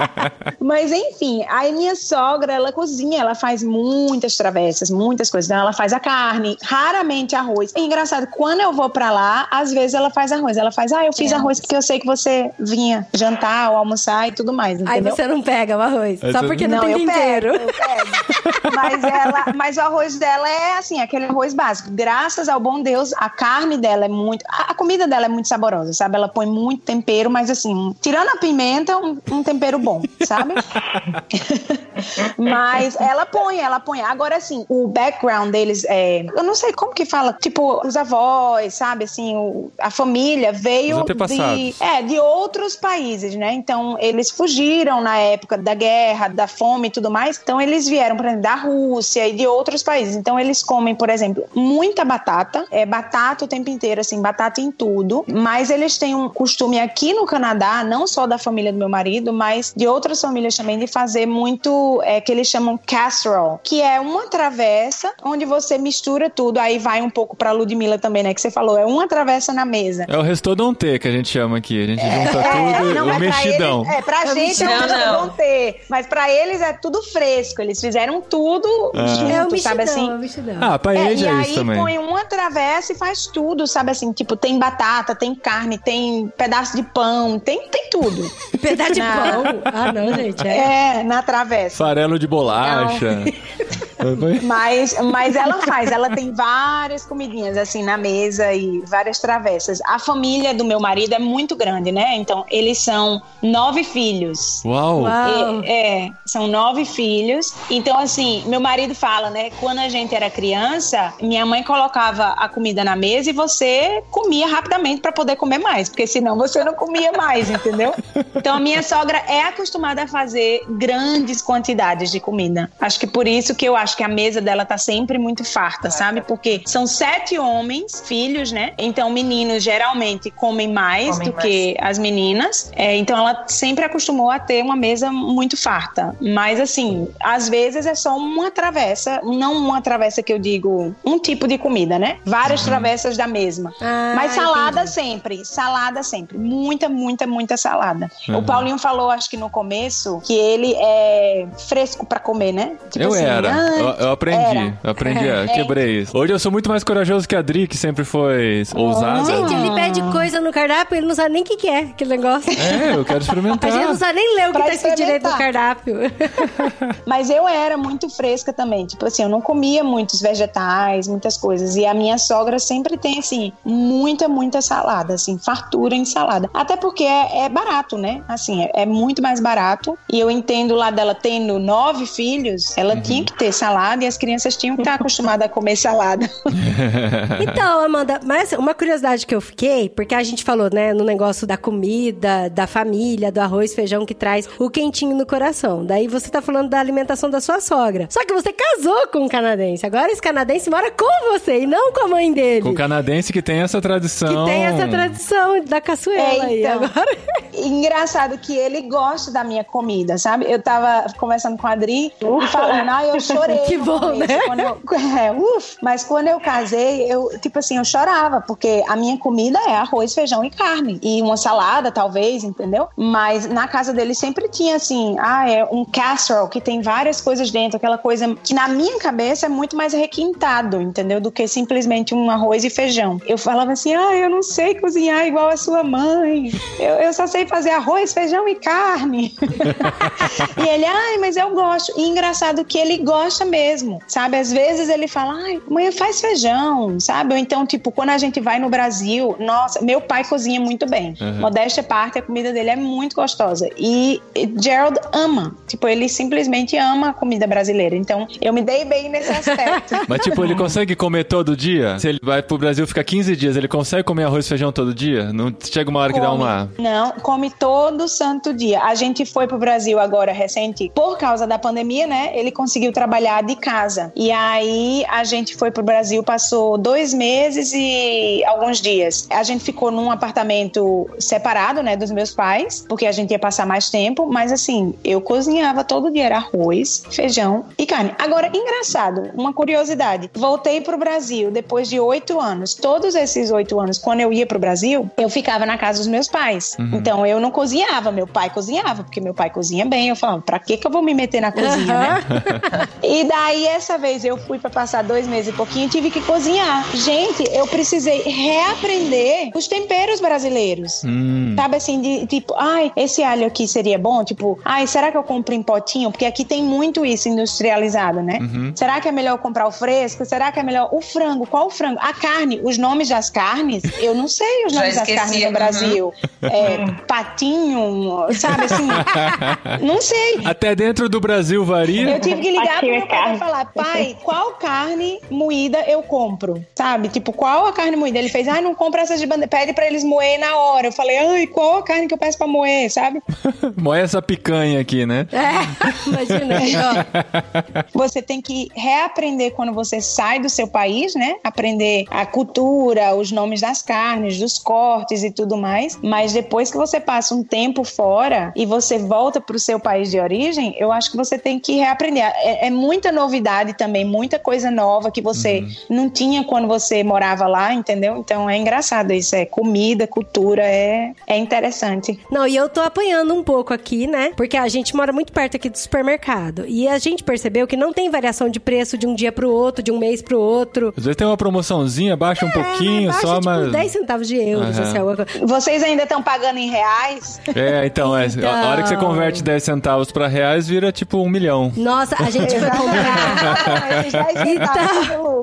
Mas enfim, aí minha sogra, ela cozinha, ela faz muitas travessas, muitas coisas. Então, ela faz a carne, raramente arroz. É engraçado, quando eu vou pra lá, às vezes ela faz arroz. Ela faz, ah, eu fiz É. arroz porque eu sei que você vinha jantar ou almoçar e tudo mais, Aí entendeu? você não pega o arroz. Aí Só você- porque não, Não, tem eu tempero. pego, eu pego. Mas, ela, mas o arroz dela é assim, aquele arroz básico. Graças ao bom Deus, a carne dela é muito. A, a comida dela é muito saborosa, sabe? Ela põe muito tempero, mas assim, tirando a pimenta, um, um tempero bom, sabe? mas ela põe, ela põe. Agora, assim, o background deles é. Eu não sei como que fala, tipo, os avós, sabe? Assim, o- a família veio de. É, de outros países, né? Então, eles fugiram na época da guerra, da fome e tudo mais. Então, eles vieram, por exemplo, da Rússia e de outros países. Então, eles comem, por exemplo, muita batata. É batata o tempo inteiro, assim, batata em tudo. Mas eles têm um costume aqui no Canadá, não só da família do meu marido, mas de outras famílias também, de fazer muito, é, que eles chamam casserole, que é uma travessa onde você mistura tudo. Aí vai um pouco pra Ludmilla também, né? Que você falou, é uma travessa na mesa. É o restauranté que a gente chama aqui. A gente junta É, tudo, não, o mas pra mexidão. Eles, é, pra É o gente é mexidão. um Não, não. vão ter. Mas pra eles é tudo fresco. Eles fizeram tudo Ah. junto, É o mexidão, sabe assim? é o mexidão. Ah, pra É, ele e é aí isso também. põe uma travessa e faz tudo, sabe assim? Tipo, tem batata, tem carne, tem pedaço de pão, tem, tem tudo. Pedaço de pão. Ah, não, gente. É. É, na travessa. Farelo de bolacha. Mas, mas ela faz, ela tem várias comidinhas assim na mesa e várias travessas. A família do meu marido é muito grande, né? Então, eles são nove filhos. Uau! Uau. É, é, são nove filhos. Então, assim, meu marido fala, né? Quando a gente era criança, minha mãe colocava a comida na mesa e você comia rapidamente para poder comer mais, porque senão você não comia mais, entendeu? Então, a minha sogra é acostumada a fazer grandes quantidades de comida. Acho que por isso que eu acho que a mesa dela tá sempre muito farta, sabe? Porque são sete homens, filhos, né? Então, meninos geralmente comem mais Comem do que as meninas. É, então ela sempre acostumou a ter uma mesa muito farta. Mas assim, às vezes é só uma travessa, não uma travessa que eu digo, um tipo de comida, né? Várias travessas da mesma. Ah, Mas salada entendi. sempre, salada sempre. Muita, muita, muita salada. Uhum. O Paulinho falou, acho que no começo, que ele é fresco pra comer, né? Tipo eu assim, era. ah, Eu, eu aprendi. era. Eu aprendi. eu quebrei isso. Hoje eu sou muito mais corajoso que a Dri, que sempre foi ousada. Gente, ele pede coisa no cardápio, ele não sabe nem o que, que é aquele negócio. É, eu quero A experimentar. gente não sabe nem ler o que Pra tá escrito direito no cardápio. Mas eu era muito fresca também. Tipo assim, eu não comia muitos vegetais, muitas coisas. E a minha sogra sempre tem, assim, muita, muita salada, assim, fartura em salada. Até porque é, é barato, né? Assim, é, é muito mais barato. E eu entendo lá dela tendo nove filhos, ela tinha que ter salada e as crianças tinham que estar acostumadas a comer salada. Então, Amanda, mas uma curiosidade que eu fiquei, porque a gente falou, né, no negócio da comida, da família, do arroz, feijão que traz o quentinho no coração. Daí você tá falando da alimentação da sua sogra. Só que você casou com um canadense. Agora esse canadense mora com você e não com a mãe dele. Com o canadense que tem essa tradição. Que tem essa tradição da caçoeira É, aí. então. Agora... Engraçado que ele gosta da minha comida, sabe? Eu tava conversando com a Adri e falando, ah, eu chorei. Que bom, né? quando eu- é, uf, mas quando eu casei, eu, tipo assim, eu chorava, porque a minha comida é arroz, feijão e carne. E uma salada, talvez, entendeu? Mas na casa dele sempre tinha, assim, ah, é um casserole que tem várias coisas dentro, aquela coisa que na minha cabeça é muito mais requintado, entendeu? Do que simplesmente um arroz e feijão. Eu falava assim, ah, eu não sei cozinhar igual a sua mãe. Eu, eu só sei fazer arroz, feijão e carne. e ele, ai, mas eu gosto. E engraçado que ele gosta mesmo, sabe? Às vezes ele fala, ai, mãe, faz feijão, sabe? Ou então, tipo, quando a gente vai no Brasil, nossa, meu pai cozinha muito bem. Uhum. Modéstia parte, a comida dele é muito gostosa. E Gerald ama. Tipo, ele simplesmente ama a comida brasileira. Então, eu me dei bem nesse aspecto. Mas, tipo, ele consegue comer todo dia? Se ele vai pro Brasil ficar 15 dias, ele consegue comer arroz e feijão todo dia? Não chega uma hora come. que dá uma. Não, come todo santo dia. A gente foi pro Brasil agora recente, por causa da pandemia, né? Ele conseguiu trabalhar de casa. E aí a gente foi pro Brasil, passou dois meses e alguns dias. A gente ficou num apartamento separado, né, dos meus pais, porque a gente ia passar mais tempo, mas assim, eu cozinhava todo dia, era arroz, feijão e carne. Agora, engraçado, uma curiosidade. Voltei pro Brasil depois de oito anos. Todos esses oito anos, quando eu ia pro Brasil, eu ficava na casa dos meus pais. Uhum. Então eu não cozinhava, meu pai cozinhava, porque meu pai cozinha bem. Eu falava, pra que que eu vou me meter na cozinha, uhum. né? e daí, essa vez, eu fui para passar dois meses e pouquinho e tive que cozinhar. Gente, eu precisei reaprender os temperos brasileiros. Hum. Sabe assim, de tipo, ai, esse alho aqui seria bom? Tipo, ai, será que eu compro em potinho? Porque aqui tem muito isso industrializado, né? Uhum. Será que é melhor comprar o fresco? Será que é melhor o frango? Qual o frango? A carne, os nomes das carnes, eu não sei os nomes das carnes no Brasil. Uhum. É, patinho, sabe assim? não sei. Até dentro do Brasil varia. Eu tive que ligar pro meu pai e falar, pai, qual carne moída eu compro? Sabe? Tipo, qual a carne moída? Ele fez, ah, não compra essas de bandeira, pede pra eles moer na hora. Eu falei, ai, qual a carne que eu peço pra moer, sabe? moer essa picanha aqui, né? É, imagina. você tem que reaprender quando você sai do seu país, né? Aprender a cultura, os nomes das carnes, dos cortes e tudo mais. Mas depois que você passa um tempo fora e você volta pro seu país de origem, eu acho que você tem que reaprender. É, é muita novidade também, muita coisa nova que você uhum. não tinha quando você morava lá, entendeu? Então é engraçado isso, é comida, cultura, é, é interessante. Não, e eu tô apanhando um pouco aqui, né? Porque a gente mora muito perto aqui do supermercado. E a gente percebeu que não tem variação de preço de um dia pro outro, de um mês pro outro. Às vezes tem uma promoçãozinha, baixa é, um pouquinho, baixa, só, tipo, mas. 10 centavos de euros, uhum. assim, Vocês ainda estão pagando em reais? É, então, é, então... a hora que você converte 10 centavos pra reais, vira tipo um milhão. Nossa, a gente foi. então,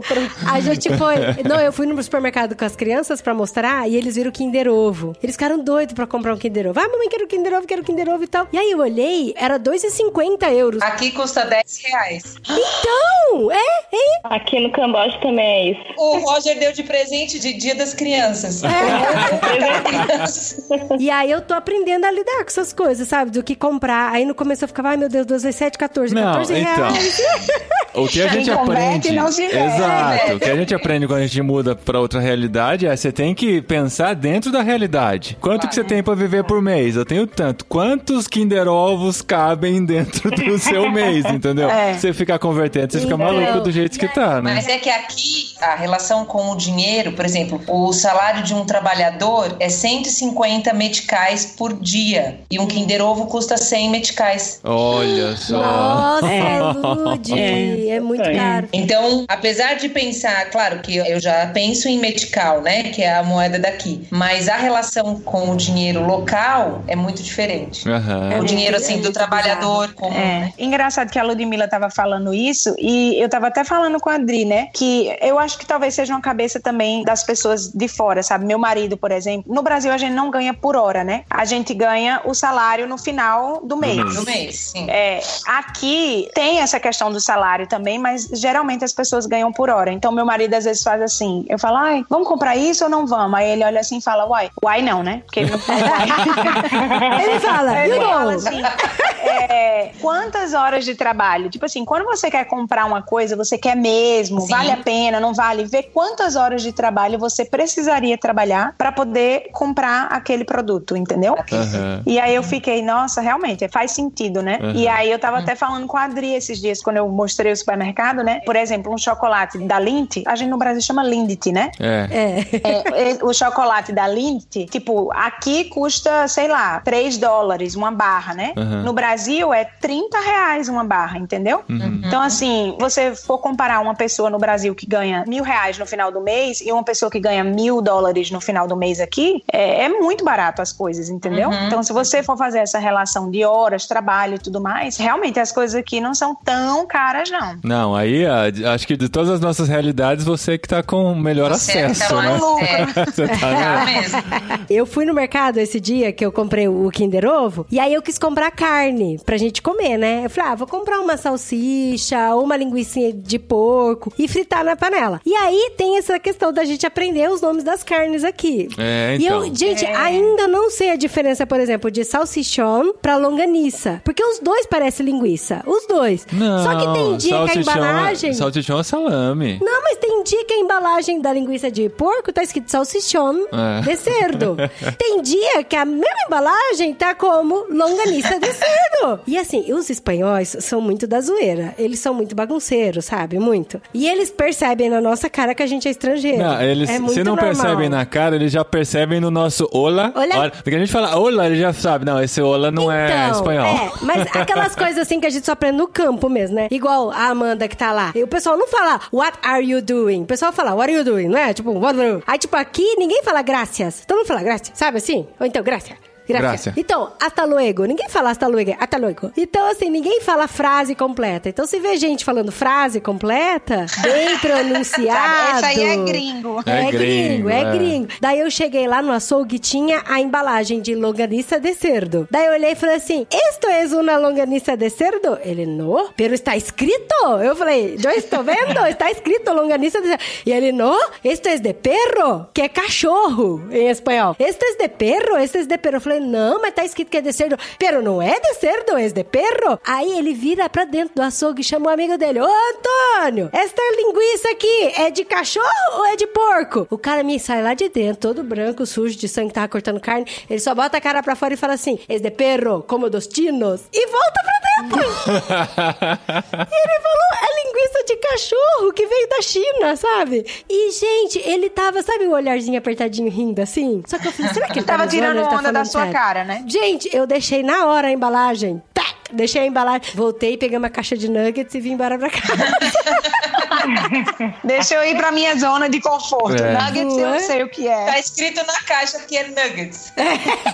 a gente foi. Não, eu fui no supermercado com as crianças pra mostrar e eles viram o Kinder Ovo. Eles ficaram doidos pra comprar um Kinder Ovo. Ah, mamãe, quero Kinder Ovo, quero Kinder Ovo e tal. E aí eu olhei, era 2,50 euros. Aqui custa 10 reais. Então, é, é. Aqui no Camboja também é isso. O Roger deu de presente de Dia das Crianças. É. e aí eu tô aprendendo a lidar com essas coisas, sabe? Do que comprar. Aí no começo eu ficava, ai meu Deus, 2 vezes 7, 14, não, 14 então, reais. O que a gente aprende. Não se Exato. O que a gente aprende quando a gente muda pra outra realidade é você tem que pensar dentro da realidade. Quanto que você tem pra viver por mês? Eu tenho tanto. Quantos Kinder Ovos cabem dentro do seu mês, entendeu? É. Você fica convertendo, você fica maluco do jeito que tá, né? Mas é que aqui a relação com o dinheiro, por exemplo, o salário de um trabalhador é 150 meticais por dia. E um Kinder Ovo custa 100 meticais. Olha só. Nossa, é. Lud, é, é muito caro. Então, apesar de pensar, claro que eu já penso em metical, né? Que é a moeda daqui. Mas a relação com o dinheiro local é muito diferente. Uhum. O dinheiro, assim, do trabalhador comum. É. Né? Engraçado que a Ludmilla tava falando isso e eu tava até falando com a Adri, né? Que eu acho que talvez seja uma cabeça também das pessoas de fora, sabe? Meu marido, por exemplo. No Brasil, a gente não ganha por hora, né? A gente ganha o salário no final do mês. No mês, sim. É, aqui tem essa questão do salário também, mas geralmente as pessoas ganham por hora. Então, meu marido às vezes faz assim: eu falo, ai, vamos comprar isso ou não vamos? Aí ele olha assim e fala, uai, uai não, né? Porque ele não fala ele fala, ele fala assim: é, quantas horas de trabalho? Tipo assim, quando você quer comprar uma coisa, você quer mesmo, Sim. vale a pena, não vale? Vê quantas horas de trabalho você precisaria trabalhar para poder comprar aquele produto, entendeu? Uhum. E aí eu fiquei, nossa, realmente, faz sentido, né? Uhum. E aí eu tava até falando com a Adri esses dias, quando eu mostrei o supermercado, né? Por exemplo, um chocolate da Lindt, a gente no Brasil chama Lindt, né? É. é. é o chocolate da Lindt, tipo, aqui custa, sei lá, 3 dólares uma barra, né? Uhum. No Brasil Brasil é 30 reais uma barra, entendeu? Uhum. Então, assim, você for comparar uma pessoa no Brasil que ganha mil reais no final do mês e uma pessoa que ganha mil dólares no final do mês aqui, é, é muito barato as coisas, entendeu? Uhum. Então, se você for fazer essa relação de horas, trabalho e tudo mais, realmente as coisas aqui não são tão caras, não. Não, aí acho que de todas as nossas realidades, você que tá com o melhor Você é que acesso, tá né? é. Você tá, Tá né? mesmo. Eu fui no mercado esse dia que eu comprei o Kinder Ovo e aí eu quis comprar carne pra gente comer, né? Eu falei, ah, vou comprar uma salsicha ou uma linguiça de porco e fritar na panela. E aí tem essa questão da gente aprender os nomes das carnes aqui. É, E então. eu, gente, ainda não sei a diferença, por exemplo, de salsichão pra longaniça. Porque os dois parecem linguiça. Os dois. Não, Só que tem dia que a é- embalagem. Salsichão é salame. Não, mas tem dia que a embalagem da linguiça de porco tá escrito salsichão É. de cerdo. tem dia que a mesma embalagem tá como longaniça de cerdo. E assim, os espanhóis são muito da zoeira. Eles são muito bagunceiros, sabe? Muito. E eles percebem na nossa cara que a gente é estrangeiro. Não, eles, é se não normal. percebem na cara, eles já percebem no nosso olá. Olá. Porque a gente fala olá, ele já sabe. Não, esse olá não é Então, espanhol. É, mas aquelas coisas assim que a gente só aprende no campo mesmo, né? Igual a Amanda que tá lá. E o pessoal não fala what are you doing? O pessoal fala what are you doing, não é? Tipo, what are you? Aí, tipo, aqui ninguém fala gracias. Todo mundo fala gracias, sabe assim? Ou então, gracias. Gracias. Então, hasta luego. Ninguém fala hasta luego, hasta luego. Então, assim, ninguém fala frase completa. Então, se vê gente falando frase completa, bem pronunciado. Essa aí é gringo. É É, gringo, gringo, é, é. gringo. Daí eu cheguei lá no açougue, tinha a embalagem de longaniça de cerdo. Daí eu olhei e falei assim, esto es una longaniça de cerdo? Ele, no, pero está escrito. Eu falei, eu estou vendo, está escrito longaniça de cerdo. E ele, no, esto es de perro, que é cachorro em espanhol. Esto es de perro, esto es de perro. Eu falei, não, mas tá escrito que é de cerdo. Pero não é de cerdo, é de perro. Aí ele vira pra dentro do açougue e chama o amigo dele, ô Antônio, esta linguiça aqui é de cachorro ou é de porco? O cara me sai lá de dentro, todo branco, sujo de sangue, tava cortando carne. Ele só bota a cara pra fora e fala assim: es de perro, como dos chinos. E volta pra dentro. e ele falou: é linguiça de cachorro que veio da China, sabe? E, gente, ele tava, sabe o olharzinho apertadinho rindo assim? Só que eu falei: será que ele tá Tava zoando, tirando ele tá onda da falando sua cara, né? Gente, eu deixei na hora a embalagem. Tac! Deixei a embalagem. Voltei, peguei uma caixa de nuggets e vim embora pra casa. Deixa eu ir pra minha zona de conforto. É. Nuggets eu Não é? sei o que Tá é. escrito na caixa que é nuggets.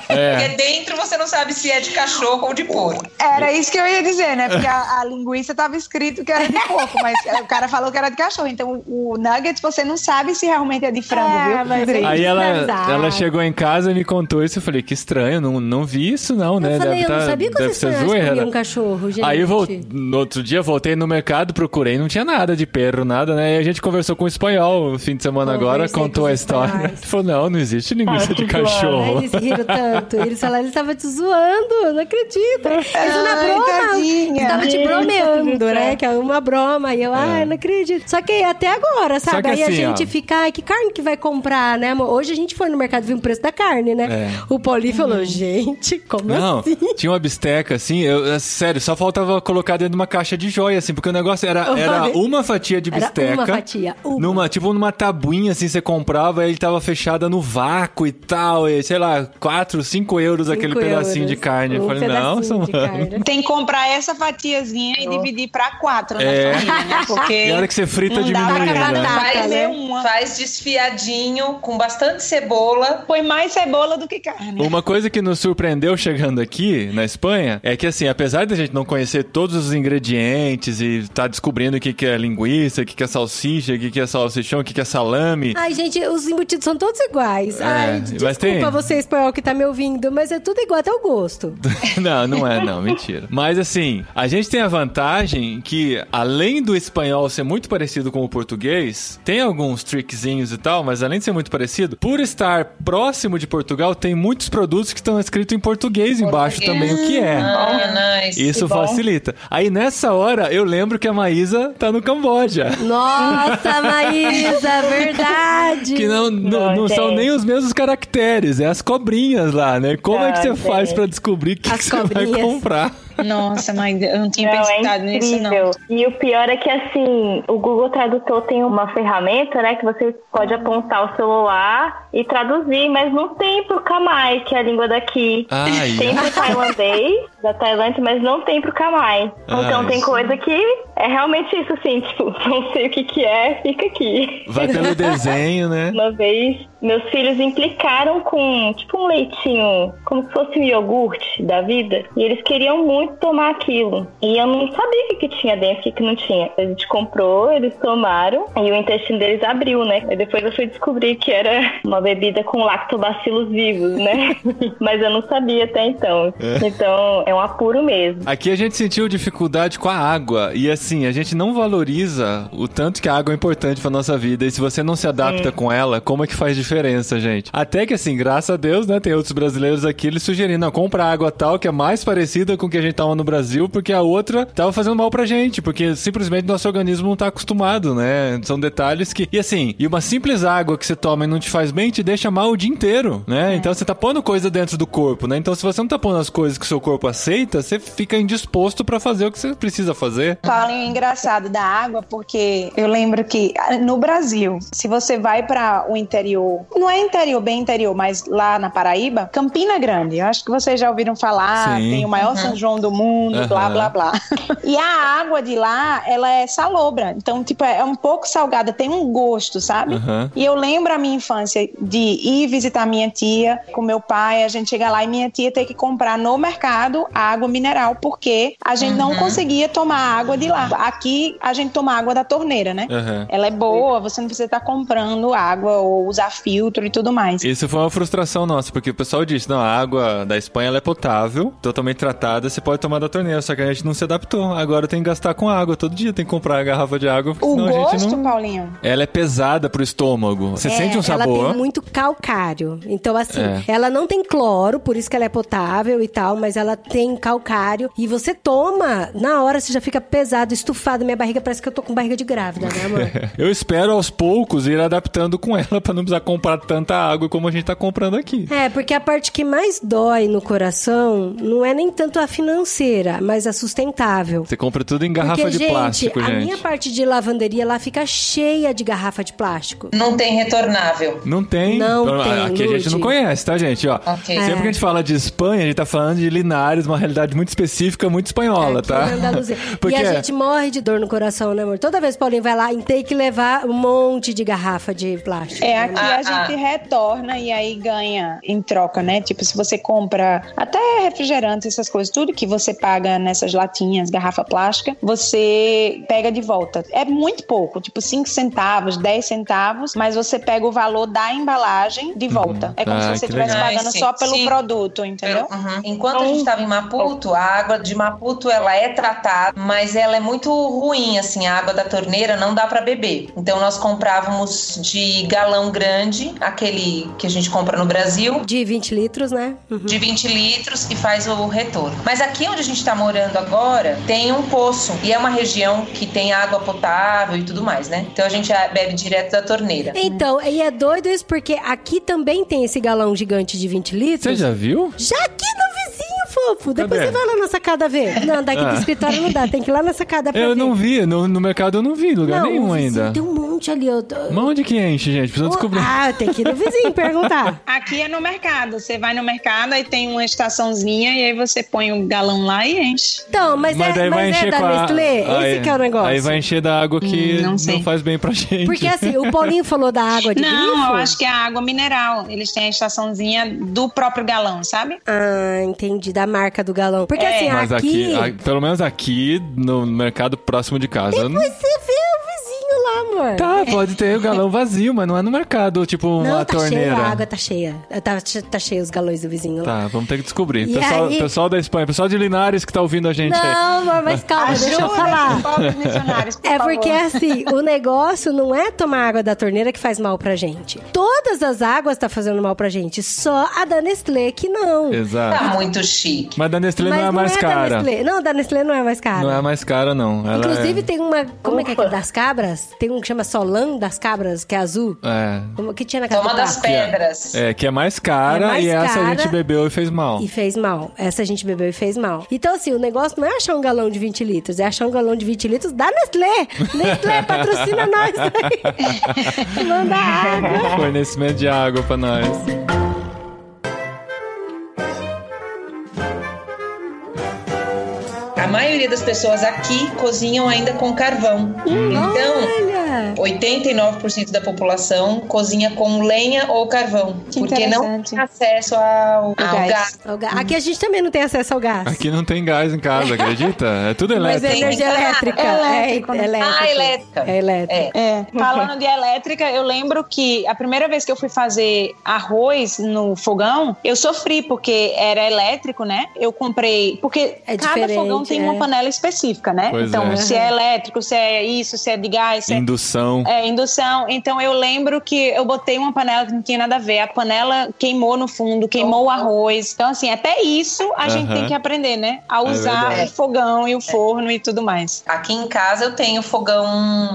É. Porque dentro você não sabe se é de cachorro ou de porco. Era isso que eu ia dizer, né? Porque a, a linguiça tava escrito que era de porco, mas o cara falou que era de cachorro. Então o nuggets você não sabe se realmente é de frango, É, viu? mas aí- Aí ela, ela chegou em casa e me contou isso. Eu falei, que estranho, não, não vi isso não, né? Eu falei, Deve eu não tá- sabia que deve os ser zoeira. comiam cachorro, gente. Aí eu vou, no outro dia voltei no mercado, procurei, não tinha nada de perro, nada, né? E a gente conversou com o espanhol no fim de semana agora, contou a história. Ele falou, não, não existe linguiça Ah, de cachorro. eles riram tanto. Eles falaram, ele tava te zoando, não acredito. Eles na Ai, broma. tadinha. Tava te Gente bromeando, né? Que é uma broma. E eu, ai, não acredito. Só que até agora, sabe? É. Aí assim, a gente ó. fica, ai, que carne que vai comprar, né, amor? Hoje a gente foi no mercado e viu o preço da carne, né? É. O Poli falou, gente, como Não, assim? tinha uma bisteca, assim, eu, é sério, só faltava colocar dentro de uma caixa de joia, assim, porque o negócio era, era uma fatia de Era bisteca. uma fatia, uma. Numa, tipo, numa tabuinha, assim, você comprava e ele tava fechada no vácuo e tal, e sei lá, 4, 5 euros aquele Cinco pedacinho euros. de carne. Eu Um falei, não, pedacinho são de carne. Tem que comprar essa fatiazinha e dividir pra quatro na É. família, né? Porque E a hora que você frita, diminui, cada né? Faz, né? Uma. faz desfiadinho, com bastante cebola. Põe mais cebola do que carne. Uma coisa que nos surpreendeu chegando aqui na Espanha é que, assim, apesar da gente não conhecer todos os ingredientes e tá descobrindo o que, que é linguiça, o que, que é salsicha, o que, que é salsichão, o que, que é salame. Ai, gente, os embutidos são todos iguais. É, Ai, mas desculpa tem- você, espanhol, que tá me ouvindo, mas é tudo igual até o gosto. não, não é, não, mentira. Mas assim, a gente tem a vantagem que, além do espanhol ser muito parecido com o português, tem alguns trickzinhos e tal, mas além de ser muito parecido, por estar próximo de Portugal, tem muitos produtos que estão escritos em português, embaixo também o que é. Ah, nice. Isso que bom. facilita. Aí nessa hora, eu lembro que a Maísa tá no Camboja. Nossa, Maísa, verdade. Que não, não, não Não, são nem os mesmos caracteres, é as cobrinhas lá, né? Como é que você Não, faz pra descobrir o que, que você vai comprar? Nossa, mas eu não tinha Não, é pensado nisso, não. E o pior é que, assim, o Google Tradutor tem uma ferramenta, né, que você pode apontar o celular e traduzir, mas não tem pro Kamai, que é a língua daqui. Ai. Tem pro tailandês, da Tailândia, mas não tem pro Kamai. Então Ai. tem coisa que é realmente isso, assim, tipo, não sei o que que é, fica aqui. Vai pelo desenho, né? Uma vez, meus filhos implicaram com, tipo, um leitinho, como se fosse um iogurte da vida, e eles queriam muito tomar aquilo. E eu não sabia o que, que tinha dentro, o que, que não tinha. A gente comprou, eles tomaram, e o intestino deles abriu, né? Aí depois eu fui descobrir que era uma bebida com lactobacilos vivos, né? Mas eu não sabia até então. Então, é um apuro mesmo. Aqui a gente sentiu dificuldade com a água. E assim, a gente não valoriza o tanto que a água é importante pra nossa vida. E se você não se adapta com ela, como é que faz diferença, gente? Até que assim, graças a Deus, né? Tem outros brasileiros aqui, eles sugerindo, não, compra água tal, que é mais parecida com o que a gente toma no Brasil, porque a outra tava fazendo mal pra gente. Porque simplesmente nosso organismo não tá acostumado, né? São detalhes que. E assim, e uma simples água que você toma e não te faz bem, te deixa mal o dia inteiro, né? Então você tá pondo coisa dentro do corpo, né? Então se você não tá pondo as coisas que o seu corpo aceita, você fica indisposto pra fazer o que você precisa fazer. É engraçado da água, porque eu lembro que ah, no Brasil, se você vai para o interior, não é interior, bem interior, mas lá na Paraíba, Campina Grande, eu acho que vocês já ouviram falar, Sim. tem o maior São João do mundo, blá, Aham. blá, blá. E a água de lá, ela é salobra, então, tipo, é um pouco salgada, tem um gosto, sabe? Aham. E eu lembro a minha infância de ir visitar minha tia com meu pai, a gente chega lá e minha tia ter que comprar no mercado água mineral, porque a gente não conseguia tomar água de lá. Aqui a gente toma água da torneira, né? Ela é boa, você não precisa estar comprando água ou usar filtro e tudo mais. Isso foi uma frustração nossa, porque o pessoal disse, não, a água da Espanha ela é potável, totalmente tratada, você pode tomar da torneira, só que a gente não se adaptou. Agora tem que gastar com água, todo dia tem que comprar a garrafa de água, porque O senão a gente gosto, não... Paulinho, Ela é pesada pro estômago. Você É, sente um Ela sabor. tem muito calcário. Então, assim, É. ela não tem cloro, por isso que ela é potável e tal, mas ela tem calcário. E você toma, na hora você já fica pesado, estufado. Minha barriga parece que eu tô com barriga de grávida, né, amor? Eu espero aos poucos ir adaptando com ela pra não precisar comprar tanta água como a gente tá comprando aqui. É, porque a parte que mais dói no coração não é nem tanto a financeira, mas a sustentável. Você compra tudo em garrafa porque, de gente, plástico, a gente. minha parte de lavanderia lá fica cheia de garrafa de plástico. Não tem retornável. Não tem. Não Então, tem, Aqui a gente não conhece, tá, gente? Ó, Ok. Sempre É. que a gente fala de Espanha, a gente tá falando de Linares, uma realidade muito específica, muito espanhola, Aqui tá? Porque E a gente morre de dor no coração, né, amor? Toda vez que o Paulinho vai lá, tem que levar um monte de garrafa de plástico. É, aqui Ah, a gente retorna e aí ganha em troca, né? Tipo, se você compra até refrigerante, essas coisas, tudo que você paga nessas latinhas, garrafa plástica, você pega de volta. É muito pouco, tipo 5 centavos, 10 centavos, mas você pega o valor da embalagem de volta. É como Ah, se você estivesse pagando Ai, sim, só pelo sim. produto, entendeu? Uhum. Enquanto a gente estava em Maputo, a água de Maputo ela é tratada, mas ela é muito ruim, assim, a água da torneira não dá para beber. Então nós comprávamos de galão grande, aquele que a gente compra no Brasil, De 20 litros, né? Uhum. de 20 litros e faz o retorno. Mas aqui onde a gente está morando agora, tem um poço e é uma região que tem água potável e tudo mais, né? Então a gente bebe direto da torneira. Então, e é doido isso porque aqui também tem esse galão gigante de 20 litros. Você já viu? Já aqui no fofo. Depois Cadê? você vai lá na sacada ver. Não, daqui Ah. do escritório não dá. Tem que ir lá na sacada pra Eu ver. não vi, no, no mercado eu não vi, lugar Não, nenhum ainda. Tem um monte ali. Eu... tô- Mas onde que enche, gente? Precisa descobrir. Ah, tem que ir no vizinho perguntar. Aqui é no mercado. Você vai no mercado, aí tem uma estaçãozinha e aí você põe o galão lá e enche. Então, mas, Mas é, mas é encher da a... Nestlé? aí, Esse que é o negócio. Aí vai encher da água que Hum, não não, faz bem pra gente. Porque assim, o Paulinho falou da água de Não, grifo. eu acho que é a água mineral. Eles têm a estaçãozinha do próprio galão, sabe? Ah, entendi. Da marca do galão. Porque É. assim, Mas aqui, aqui... a- pelo menos aqui, no mercado próximo de casa. não- Você vê lá, amor. Tá, pode ter o galão vazio, mas não é no mercado, tipo uma Não, tá torneira. cheia, a água tá cheia. Tá, tá cheia os galões do vizinho lá. Tá, vamos ter que descobrir. Pessoal, aí- pessoal da Espanha, pessoal de Linares que tá ouvindo a gente aí. Não, amor, mas calma, deixa eu falar. por É favor. porque assim, o negócio não é tomar água da torneira que faz mal pra gente. Todas as águas tá fazendo mal pra gente, só a da Nestlé que não. Exato. Tá muito chique. Mas da Nestlé Mas não é mais da cara. Nestlé. Não, da Nestlé não é mais cara. Não é mais cara, não. Ela Inclusive é... tem uma, como é que é Ufa. das cabras? Tem um que chama Solan das cabras, que é azul. É. Como- que tinha na casa Toma do das pedras. É, que é mais cara É mais e essa a cara. gente bebeu e fez mal. E fez mal. Essa a gente bebeu e fez mal. Então, assim, o negócio não é achar um galão de 20 litros, é achar um galão de 20 litros da Nestlé. Nestlé, patrocina nós aí. Manda água. Fornecimento de água pra nós. Maioria das pessoas aqui cozinham ainda com carvão. Então, Olha. 89% da população cozinha com lenha ou carvão. Que porque não tem acesso ao, ao gás. gás. O ga- Aqui a gente também não tem acesso ao gás. Aqui não tem gás em casa, acredita? É tudo Mas é elétrico. energia Tem- elétrica. Elétrico, é, né? elétrica. Ah, elétrica. É elétrica. É. É, falando de elétrica, eu lembro que a primeira vez que eu fui fazer arroz no fogão, eu sofri porque era elétrico, né? Eu comprei. Porque É cada fogão tem é. uma panela específica, né? Pois então, é. se é elétrico, se é isso, se é de gás, se é Indução. É, indução. Então eu lembro que eu botei uma panela que não tinha nada a ver. A panela queimou no fundo, queimou o arroz. Então, assim, até isso a gente tem que aprender, né? A usar verdade. o fogão e o forno e tudo mais. Aqui em casa eu tenho fogão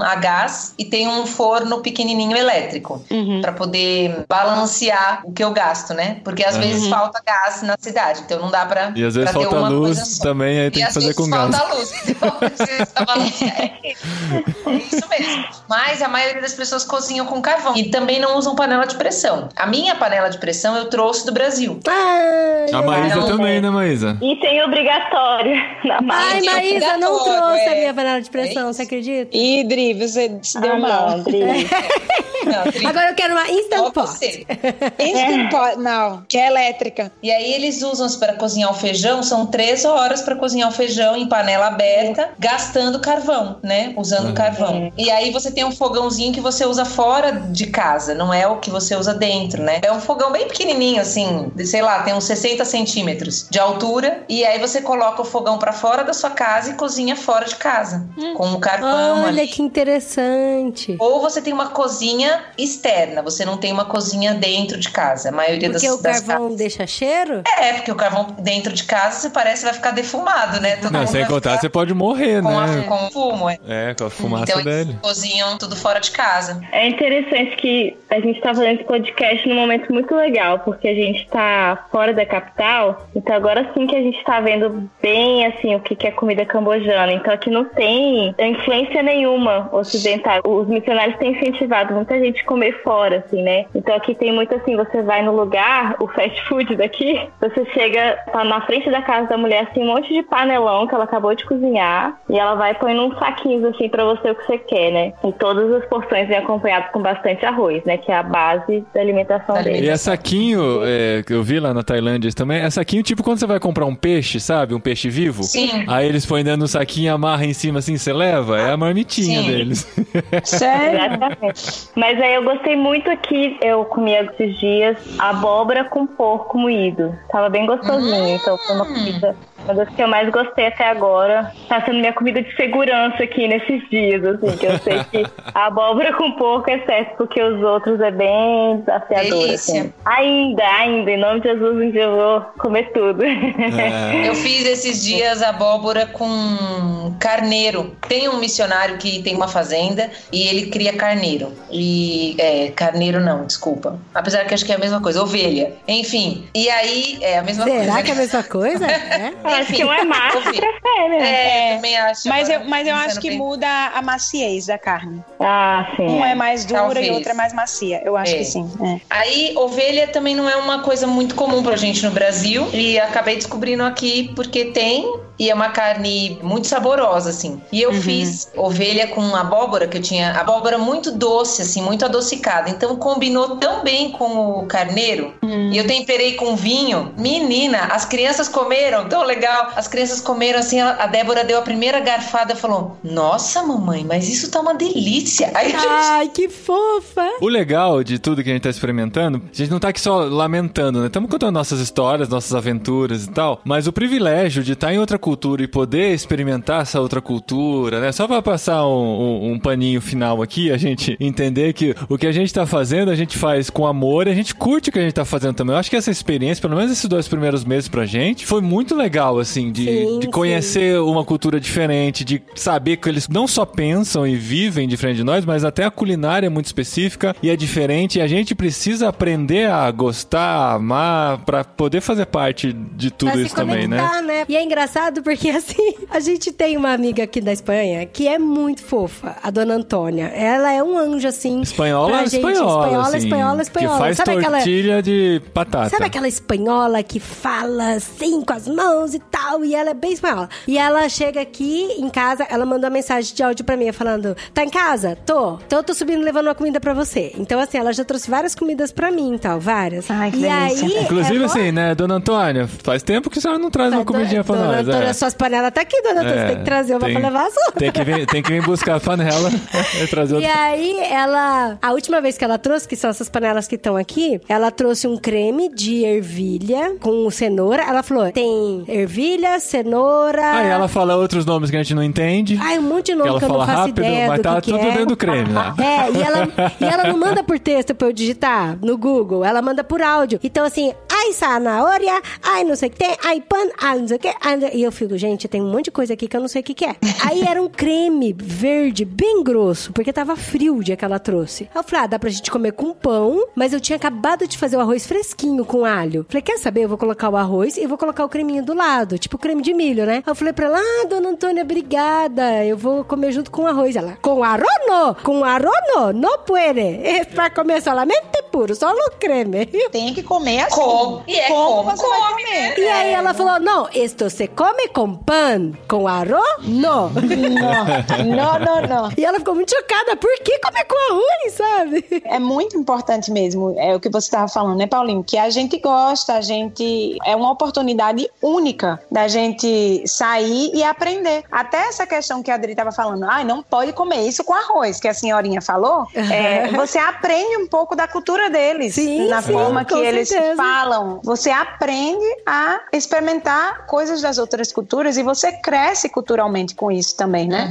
a gás e tenho um forno pequenininho elétrico Uhum. Pra poder balancear o que eu gasto, né? Porque às Uhum. vezes falta gás na cidade, então não dá pra E às vezes falta uma luz também, aí E tem que fazer com falta gás. luz, então balancear. É isso mesmo. Mas a maioria das pessoas cozinham com carvão e também não usam panela de pressão. A minha panela de pressão eu trouxe do Brasil. Ai, A Maísa Não, também, né, Maísa? Item obrigatório na Ai, é Maísa, não obrigatório, trouxe a é. minha panela de É pressão, isso. você acredita? E Dri, você se deu Ah, mal. não, Dri. Não, tri- Agora eu quero uma Instant Pot. Instant Pot, não, que é elétrica. E aí eles usam para cozinhar o feijão, são três horas para cozinhar o feijão em panela aberta, gastando carvão, né? Usando carvão. E aí você tem um fogãozinho que você usa fora de casa, não é o que você usa dentro, né? É um fogão bem pequenininho, assim, de, sei lá, tem uns 60 centímetros de altura. E aí você coloca o fogão para fora da sua casa e cozinha fora de casa, com o carvão Olha ali. que interessante. Ou você tem uma cozinha externa, você não tem uma cozinha dentro de casa. A maioria Porque das, o das carvão casas- deixa cheiro? é, porque o carvão dentro de casa você parece que vai ficar defumado, né? Todo Não, sem contar, ficar você pode morrer, com, a- né? com o fumo, é. É, com a fumaça Então eles dele. cozinham tudo fora de casa. É interessante que a gente tá fazendo esse podcast num momento muito legal, porque a gente tá fora da capital, então agora sim que a gente tá vendo bem, assim, o que que é comida cambojana. Então aqui não tem influência nenhuma ocidental. Os missionários têm incentivado muita gente a comer fora, assim, né? Então aqui tem muito assim, você vai no lugar, o fast food daqui, você chega, tá na frente da casa da mulher, assim, um monte de panelão que ela acabou de cozinhar, e ela vai põe num saquinhos, assim, pra você o que você quer, né? E todas as porções vêm acompanhadas com bastante arroz, né? Que é a base da alimentação dele. E é saquinho, é, que eu vi lá na Tailândia isso também, é saquinho tipo quando você vai comprar um peixe, sabe? Um peixe vivo. Sim. Aí eles põem dentro do saquinho, amarra em cima assim, você leva? É a marmitinha Sim. deles. Sério? Exatamente. Mas aí eu gostei muito aqui, eu comia esses dias abóbora com porco moído. Tava bem gostosinho, então foi uma comida. Uma das que eu mais gostei até agora. Tá sendo minha comida de segurança aqui nesses dias, assim, que eu sei que a abóbora com porco é certo, porque os outros é bem desafiador, assim. Ainda, ainda, em nome de Jesus, um dia eu vou comer tudo. É. Eu fiz esses dias abóbora com carneiro. Tem um missionário que tem uma fazenda e ele cria carneiro. E é, carneiro não, desculpa. Apesar que acho que é a mesma coisa, ovelha. Enfim, e aí é a mesma coisa. Será que é a mesma coisa? É? Acho que um é macho, Enfim. prefere, né? É, eu também acho. Mas eu, mas eu acho que bem. muda a maciez da carne. Ah, sim. Um é mais dura Talvez. e outra é mais macia. Eu acho É. que sim. é. Aí, ovelha também não é uma coisa muito comum pra gente no Brasil. E acabei descobrindo aqui porque tem. E é uma carne muito saborosa, assim. E eu fiz ovelha com abóbora, que eu tinha abóbora muito doce, assim, muito adocicada. Então combinou tão bem com o carneiro. E eu temperei com vinho. Menina, as crianças comeram, tão legal. As crianças comeram assim, a Débora deu a primeira garfada e falou: Nossa, mamãe, mas isso tá uma delícia. Aí a gente Ai, que fofa. O legal de tudo que a gente tá experimentando, a gente não tá aqui só lamentando, né? Estamos contando nossas histórias, nossas aventuras e tal, mas o privilégio de estar em outra cultura e poder experimentar essa outra cultura, né? Só pra passar um, um- um paninho final aqui, a gente entender que o que a gente tá fazendo, a gente faz com amor e a gente curte o que a gente tá fazendo também. Eu acho que essa experiência, pelo menos esses dois primeiros meses pra gente, foi muito legal legal, assim, de, Sim, de conhecer uma cultura diferente, de saber que eles não só pensam e vivem diferente de nós, mas até a culinária é muito específica e é diferente. E a gente precisa aprender a gostar, a amar, pra poder fazer parte de tudo Pra isso também, né? né? E é engraçado porque, assim, a gente tem uma amiga aqui da Espanha que é muito fofa, a dona Antônia. Ela é um anjo, assim. Espanhola, gente. espanhola, Espanhola, assim, espanhola, espanhola. Que faz Sabe aquela... tortilha de batata. Sabe aquela espanhola que fala assim com as mãos e tal? E ela é bem espanhola. E ela chega aqui em casa, ela mandou uma mensagem de áudio pra mim falando: Tá em casa? Tô. Então eu tô subindo levando uma comida pra você. Então, assim, ela já trouxe várias comidas pra mim e tal, várias. Ai, que e delícia. aí. Inclusive, é assim, né, dona Antônia, faz tempo que a senhora não traz uma comidinha pra dona nós. Antônia, é. suas panelas tá aqui, dona Antônia. Você É, tem que trazer uma tem- pra levar a sua. Tem que vir, tem que vir buscar a panela e trazer E outra. aí, ela. A última vez que ela trouxe, que são essas panelas que estão aqui, ela trouxe um creme de ervilha com cenoura. Ela falou: tem ervilha, cenoura. Aí ela fala outros nomes que a gente não entende. Ai, um monte de que nome ela que eu não fala faço rápido, ideia mas do tá que tudo que é. dentro do creme lá. É, e ela, e ela não manda por texto pra eu digitar no Google, ela manda por áudio. Então, assim, ai, zanahoria, ai, não sei o que tem, ai, pan, ai, não sei o que. ai, não- E eu fico, gente, tem um monte de coisa aqui que eu não sei o que, que é. Aí era um creme verde, bem grosso, porque tava frio o dia que ela trouxe. Aí eu falei, ah, dá pra gente comer com pão, mas eu tinha acabado de fazer o arroz fresquinho com alho. Falei, quer saber? Eu vou colocar o arroz e vou colocar o creminho do lado, tipo creme de milho, né? Aí eu falei pra ela, ah, dona Antônia, obrigada, eu vou comer junto com arroz. Ela, com arroz não, com arroz não, não puede. É pra comer solamente puro, só no creme. Tem que comer assim. Como? E é como você vai come, comer. E aí ela falou, não, esto se come com pão, com arroz, não. Não, não, não. E ela ficou muito chocada, por que comer com arroz, sabe? É muito importante mesmo, é o que você estava falando, né, Paulinho? Que a gente gosta, a gente. É uma oportunidade única da gente sair e aprender. Até essa questão que a Adri estava falando, ai, não pode comer isso com arroz, que a senhorinha falou. é, você aprende um pouco da cultura deles, Sim, na sim, forma que com eles certeza. Falam. Você aprende a experimentar coisas das outras culturas e você cresce culturalmente com isso também, né?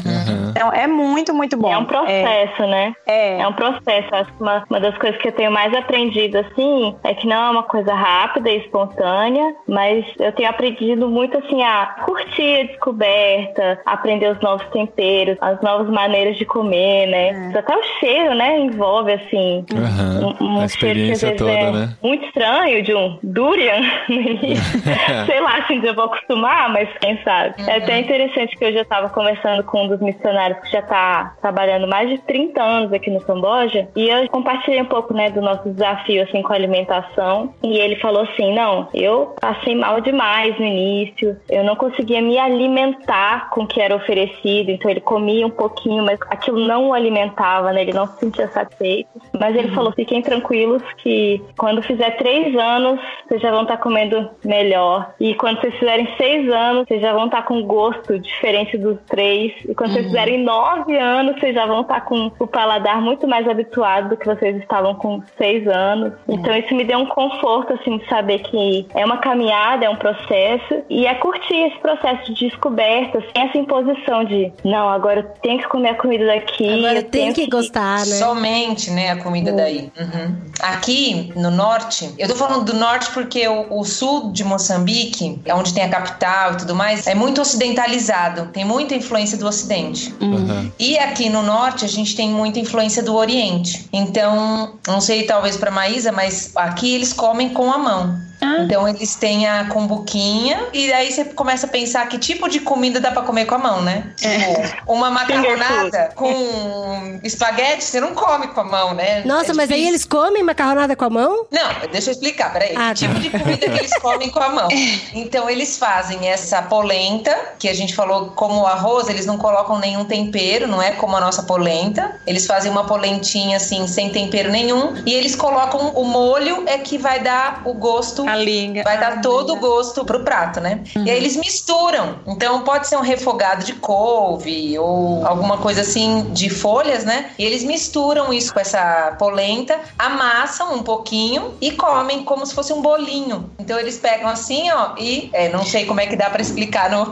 Então é muito, muito bom. É um processo, né? É. É um processo. Acho que uma, uma das coisas que eu tenho mais aprendido, assim, é que não é uma coisa rápida e espontânea, mas eu tenho aprendido muito, assim, a curtir a descoberta, aprender os novos temperos, as novas maneiras de comer, né? Até o cheiro, né? Envolve, assim, Aham, um, um a cheiro que às experiência vezes toda, é né? muito estranho, de um durian no início. Sei lá se dia eu vou acostumar, mas quem sabe. É até interessante que eu já estava conversando com um dos missionários que já está trabalhando mais de 30 anos aqui no Camboja, e eu compartilhei um pouco, né, do nosso desafio, assim, com a alimentação, e ele falou assim, não, eu passei mal demais no início, eu não conseguia me alimentar com o que era oferecido, então ele comia um pouquinho, mas aquilo não o alimentava, né, ele não se sentia satisfeito, mas ele falou, fiquem tranquilos que quando fizer três anos, vocês já vão estar comendo melhor, e quando vocês fizerem seis anos, vocês já vão estar com gosto diferente dos três, e quando vocês fizerem nove anos, vocês já vão estar com o paladar muito mais habituado do que vocês estavam com seis anos. Então isso me deu um conforto, assim, de saber que é uma caminhada, é um processo, e é curtir esse processo de descoberta, sem essa imposição de, não, agora eu tenho que comer a comida daqui. Agora eu tem tenho que gostar, né? Somente, né, a comida daí. Uhum. Aqui no norte, eu tô falando do norte porque o, o sul de Moçambique, é onde tem a capital e tudo mais, é muito ocidentalizado. Tem muita influência do ocidente. Aham. E aqui no norte a gente tem muita influência do Oriente. Então, não sei talvez para Maísa, mas aqui eles comem com a mão. Então eles têm a cumbuquinha e aí você começa a pensar que tipo de comida dá pra comer com a mão, né? Tipo, uma macarronada com espaguete, você não come com a mão, né? Nossa, É mas aí eles comem macarronada com a mão? Não, deixa eu explicar, peraí. Ah, que tipo tá. de comida que eles comem com a mão? Então, eles fazem essa polenta, que a gente falou como o arroz, eles não colocam nenhum tempero, não é como a nossa polenta. Eles fazem uma polentinha assim, sem tempero nenhum. E eles colocam o molho, é que vai dar o gosto. A liga. Vai dar todo o gosto pro prato, né? E aí eles misturam. Então pode ser um refogado de couve ou alguma coisa assim de folhas, né? E eles misturam isso com essa polenta, amassam um pouquinho e comem como se fosse um bolinho. Então eles pegam assim, ó, e é, não sei como é que dá pra explicar no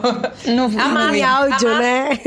No, Amassa. Em áudio, amassa- né?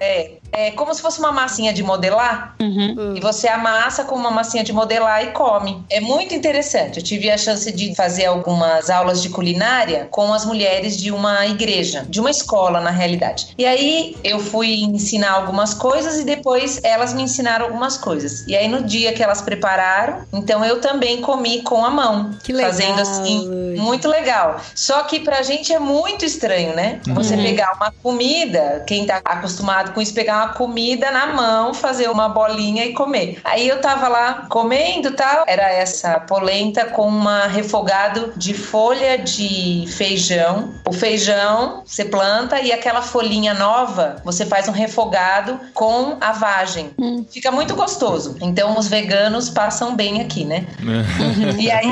é, é como se fosse uma massinha de modelar. Uhum. E você amassa com uma massinha de modelar e come. É muito interessante. Eu tive a chance de fazer algumas aulas de culinária com as mulheres de uma igreja, de uma escola, na realidade. E aí eu fui ensinar algumas coisas e depois elas me ensinaram algumas coisas. E aí no dia que elas prepararam, então eu também comi com a mão. Que legal, Fazendo assim, muito legal. Só que pra gente é muito estranho, né? Você pegar uma comida, quem tá acostumado com isso, pegar uma comida na mão, fazer uma bolinha e comer. Aí eu tava lá comendo tal, era essa polenta com uma refogado de folha de feijão. O feijão você planta e aquela folhinha nova, você faz um refogado com a vagem. Fica muito gostoso. Então os veganos passam bem aqui, né? E aí,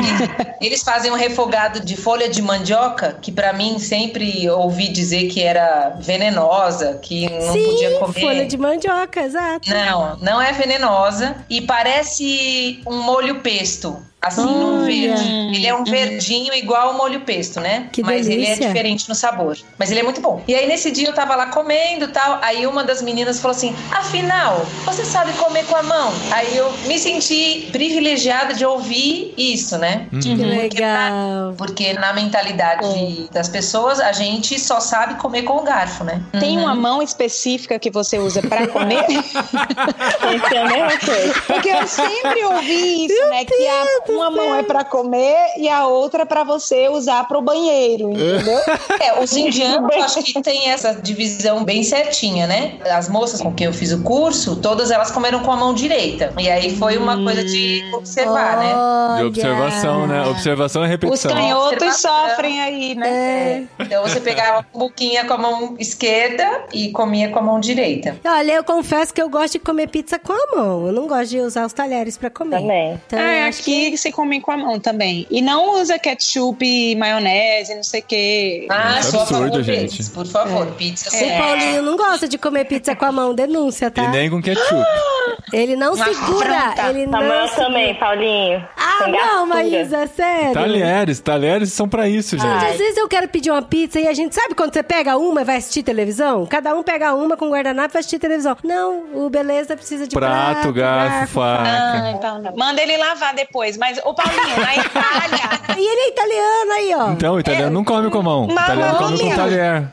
eles fazem um refogado de folha de mandioca, que pra mim sempre ouvi dizer que era venenosa, que não Sim, podia comer. folha de mandioca, exato. Não, não é venenosa e parece um molho pesto. Assim, num Olha. verde. Ele é um verdinho igual ao molho pesto, né? Que Mas ele é delícia. diferente no sabor. Mas ele é muito bom. E aí, nesse dia, eu tava lá comendo e tal. Aí, uma das meninas falou assim: Afinal, você sabe comer com a mão? Aí, eu me senti privilegiada de ouvir isso, né? Que legal. Porque na mentalidade das pessoas, a gente só sabe comer com o garfo, né? Tem uma mão específica que você usa pra comer? Isso é a mesma coisa. Porque eu sempre ouvi isso, né? Que a- uma mão é pra comer e a outra é pra você usar pro banheiro, entendeu? É, os indianos acho que tem essa divisão bem certinha, né? As moças com quem eu fiz o curso, todas elas comeram com a mão direita. E aí foi uma coisa de observar, né? De observação, né? Observação e Os repetição. canhotos Observação. sofrem aí, né? É. Então você pegava a buquinha com a mão esquerda e comia com a mão direita. Olha, eu confesso que eu gosto de comer pizza com a mão. Eu não gosto de usar os talheres pra comer. Também. Então, Ah, é, acho aqui que... você come com a mão também. E não usa ketchup, e maionese, não sei o quê. Ah, é sou a absurdo, favor gente. deles, por favor, pizza O sem Paulinho não gosta de comer pizza com a mão, denúncia, tá? E nem com ketchup. Ele não Uma segura, afronta. ele não Tamanho segura. também, Paulinho. Ah, não. Maísa, é sério. Talheres, talheres são pra isso, Gente, gente. às vezes eu quero pedir uma pizza e a gente sabe quando você pega uma e vai assistir televisão? Cada um pega uma com guardanapo e vai assistir televisão. Não, o beleza precisa de prato, Prato, garfo, faca. Ah, Paulinho. Manda ele lavar depois. Mas, ô Paulinho, na Itália. E ele é italiano aí, ó. Então, o italiano não come com a mão. O Mas italiano come com talher.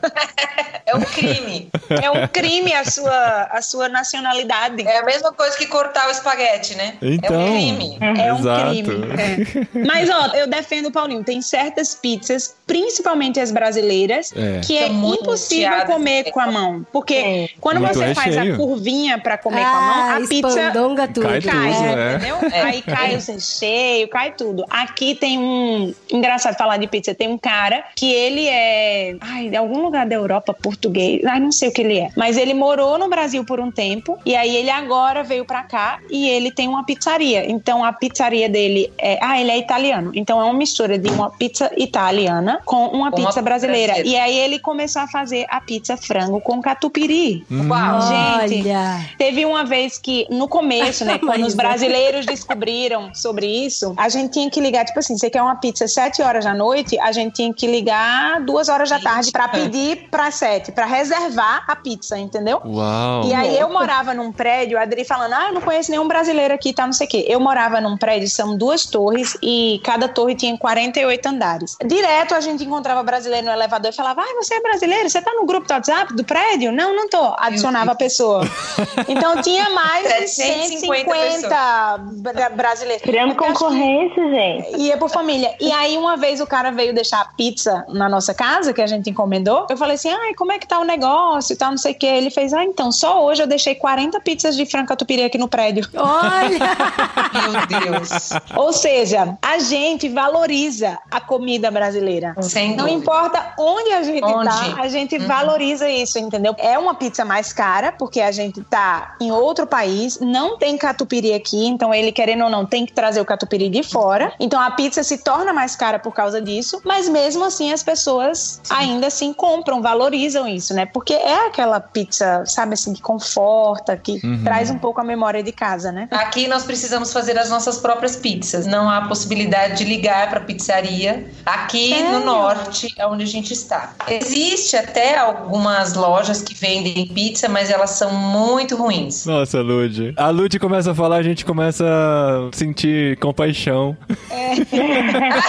É um crime. É um crime a sua, a sua nacionalidade. É a mesma coisa que cortar o espaguete, né? Então. É um crime. É um crime. é. Mas, ó, eu defendo o Paulinho. Tem certas pizzas, principalmente as brasileiras, É. que é impossível recheadas. comer com a mão. Porque É. quando Muito você faz a recheio. curvinha pra comer com a mão, Ah, a pizza tudo. Cai cai, tudo, é. entendeu? É. Aí cai o recheio, cai tudo. Aqui tem um. Engraçado falar de pizza. Tem um cara que ele é. Ai, de algum lugar da Europa, português. Ai, não sei o que ele é. Mas ele morou no Brasil por um tempo. E aí ele agora veio pra cá e ele tem uma pizzaria. Então a pizzaria dele é. Ah, ele é italiano. Então é uma mistura de uma pizza italiana com uma Uma pizza brasileira. brasileira. E aí ele começou a fazer a pizza frango com catupiry. Uau. Gente, Olha. Teve uma vez que, no começo, né, quando os brasileiros descobriram sobre isso, a gente tinha que ligar, tipo assim, você quer uma pizza às 7 horas da noite, a gente tinha que ligar duas horas da tarde pra pedir pra 7, pra reservar a pizza, entendeu? Uau. E aí eu morava num prédio, a Adri falando, ah, eu não conheço nenhum brasileiro aqui, tá, não sei o quê. Eu morava num prédio, são duas torres, e cada torre tinha 48 andares. Direto a gente encontrava brasileiro no elevador e falava, ah, você é brasileiro? Você tá no grupo do WhatsApp do prédio? Não, não tô. Adicionava a pessoa. Então tinha mais de 750 150 bra- brasileiros. Criando que- concorrência, gente. Ia por família. E aí, uma vez o cara veio deixar a pizza na nossa casa, que a gente encomendou. Eu falei assim: ai, como é que tá o negócio e tal, não sei o quê. Ele fez: ah, então, só hoje eu deixei 40 pizzas de franca tupiri aqui no prédio. Olha. Meu Deus. Ou seja, a gente valoriza a comida brasileira. Sem Não dúvida. importa onde a gente Onde? tá, a gente valoriza isso, entendeu? É uma pizza mais cara, porque a gente tá em outro país, não tem catupiry aqui, então ele, querendo ou não, tem que trazer o catupiry de fora. Então a pizza se torna mais cara por causa disso, mas mesmo assim as pessoas ainda assim compram, valorizam isso, né? Porque é aquela pizza, sabe assim, que conforta, que traz um pouco a memória de casa, né? Aqui nós precisamos fazer as nossas próprias pizzas. Não há possibilidade de ligar para pizzaria. Aqui É. no norte, onde a gente está. Existe até algumas lojas que vendem pizza, mas elas são muito ruins. Nossa, Lud. A Lud começa a falar, a gente começa a sentir compaixão.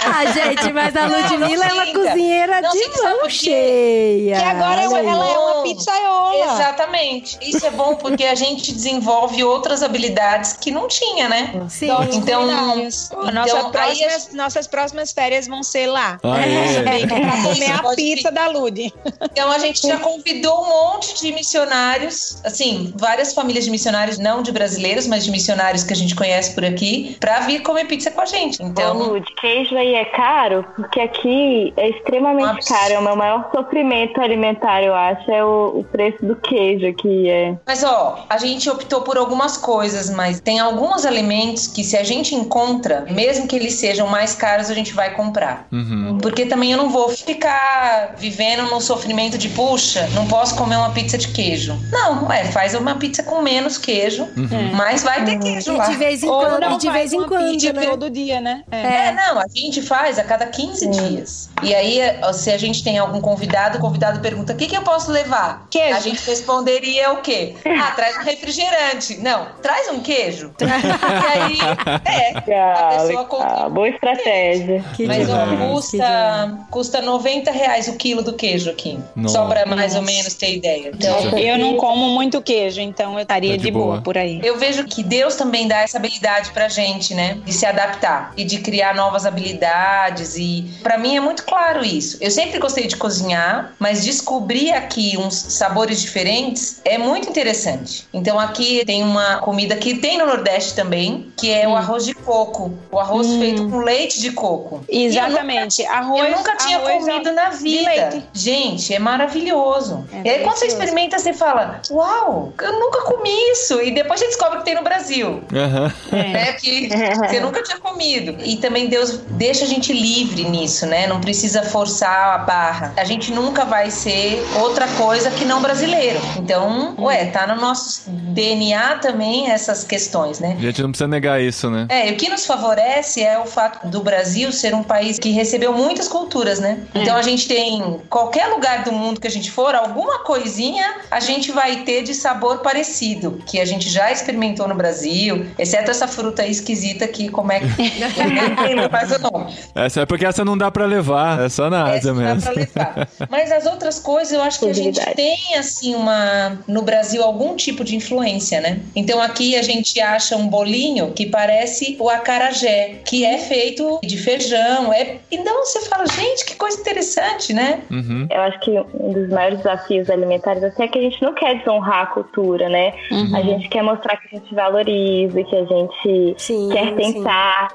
ah, gente, mas a Ludmilla é uma cozinheira Não, de mão cheia. Que agora Olha aí. ela é uma pizzaiola. Exatamente. Isso é bom porque a gente desenvolve outras habilidades que não tinha, né? Sim. Então- culinários. então, Nossa aí próximas- nossas próximas férias vão ser lá. Aê. Bem, pra comer a pizza da Lud. Então a gente já convidou um monte de missionários, assim, várias famílias de missionários, não de brasileiros, mas de missionários que a gente conhece por aqui, pra vir comer pizza com a gente. Então, Lud, queijo aí é caro? Porque aqui é extremamente Abs- caro. É o meu maior sofrimento alimentar, eu acho, é o, o preço do queijo aqui. É. mas ó, a gente optou por algumas coisas, mas tem alguns alimentos que se a gente encontra, mesmo que eles sejam mais caros, a gente vai comprar. Uhum. Porque também eu não vou ficar vivendo no sofrimento de, puxa, não posso comer uma pizza de queijo. Não, é, faz uma pizza com menos queijo, mas vai ter queijo E lá. de vez em quando, e de vez em quando, pizza né? todo dia, né? É. É, não, a gente faz a cada 15 dias. E aí, se a gente tem algum convidado, o convidado pergunta: o que, que eu posso levar? Queijo. A gente responderia o quê? Ah, traz um refrigerante. Não, traz um queijo. e aí, é. A Ah, pessoa compra. Boa estratégia. Que Mas ó, demais, que demais. custa, custa 90 reais o quilo do queijo aqui. Nossa. Só pra mais ou menos ter ideia. Então, Eu não como muito queijo, então eu estaria Tá de de boa. boa. por aí. Eu vejo que Deus também dá essa habilidade pra gente, né? De se adaptar e de criar novas habilidades. E pra mim é muito claro isso. Eu sempre gostei de cozinhar, mas descobrir aqui uns sabores diferentes é muito interessante. Então aqui tem uma comida que tem no Nordeste também, que é o arroz de coco. O arroz feito com leite de coco. E eu nunca- Exatamente. Arroz. eu nunca tinha arroz comido na vida. Gente, é maravilhoso. É e aí, quando você experimenta, você fala: Uau, eu nunca comi isso. E depois você descobre que tem no Brasil. Aham. Né, que você nunca tinha comido. E também Deus deixa a gente livre nisso, né? Não precisa forçar a barra. A gente nunca vai ser outra coisa que não brasileiro. Então, ué, tá no nosso DNA também essas questões, né? A gente não precisa negar isso, né? É, e o que nos favorece é o fato do Brasil ser um país que recebeu muitas culturas, né? Então a gente tem qualquer lugar do mundo que a gente for, alguma coisinha a gente vai ter de sabor parecido, que a gente já experimentou no Brasil, exceto essa fruta aí esquisita que como é que lembro mais o nome. Essa é porque essa não dá pra levar, é só na Ásia Essa dá mesmo. pra levar. Mas as outras coisas, eu acho que a gente tem, assim, uma. No Brasil, algum tipo de influência, né? Então aqui a gente acha um bolinho que parece o acarajé, que é feito de feijão. É... Então você fala, gente, que coisa interessante, né? Uhum. Eu acho que um dos maiores desafios alimentares assim, é que a gente não quer desonrar a cultura, né? Uhum. A gente quer mostrar que a gente valoriza, que a gente Sim, quer sim.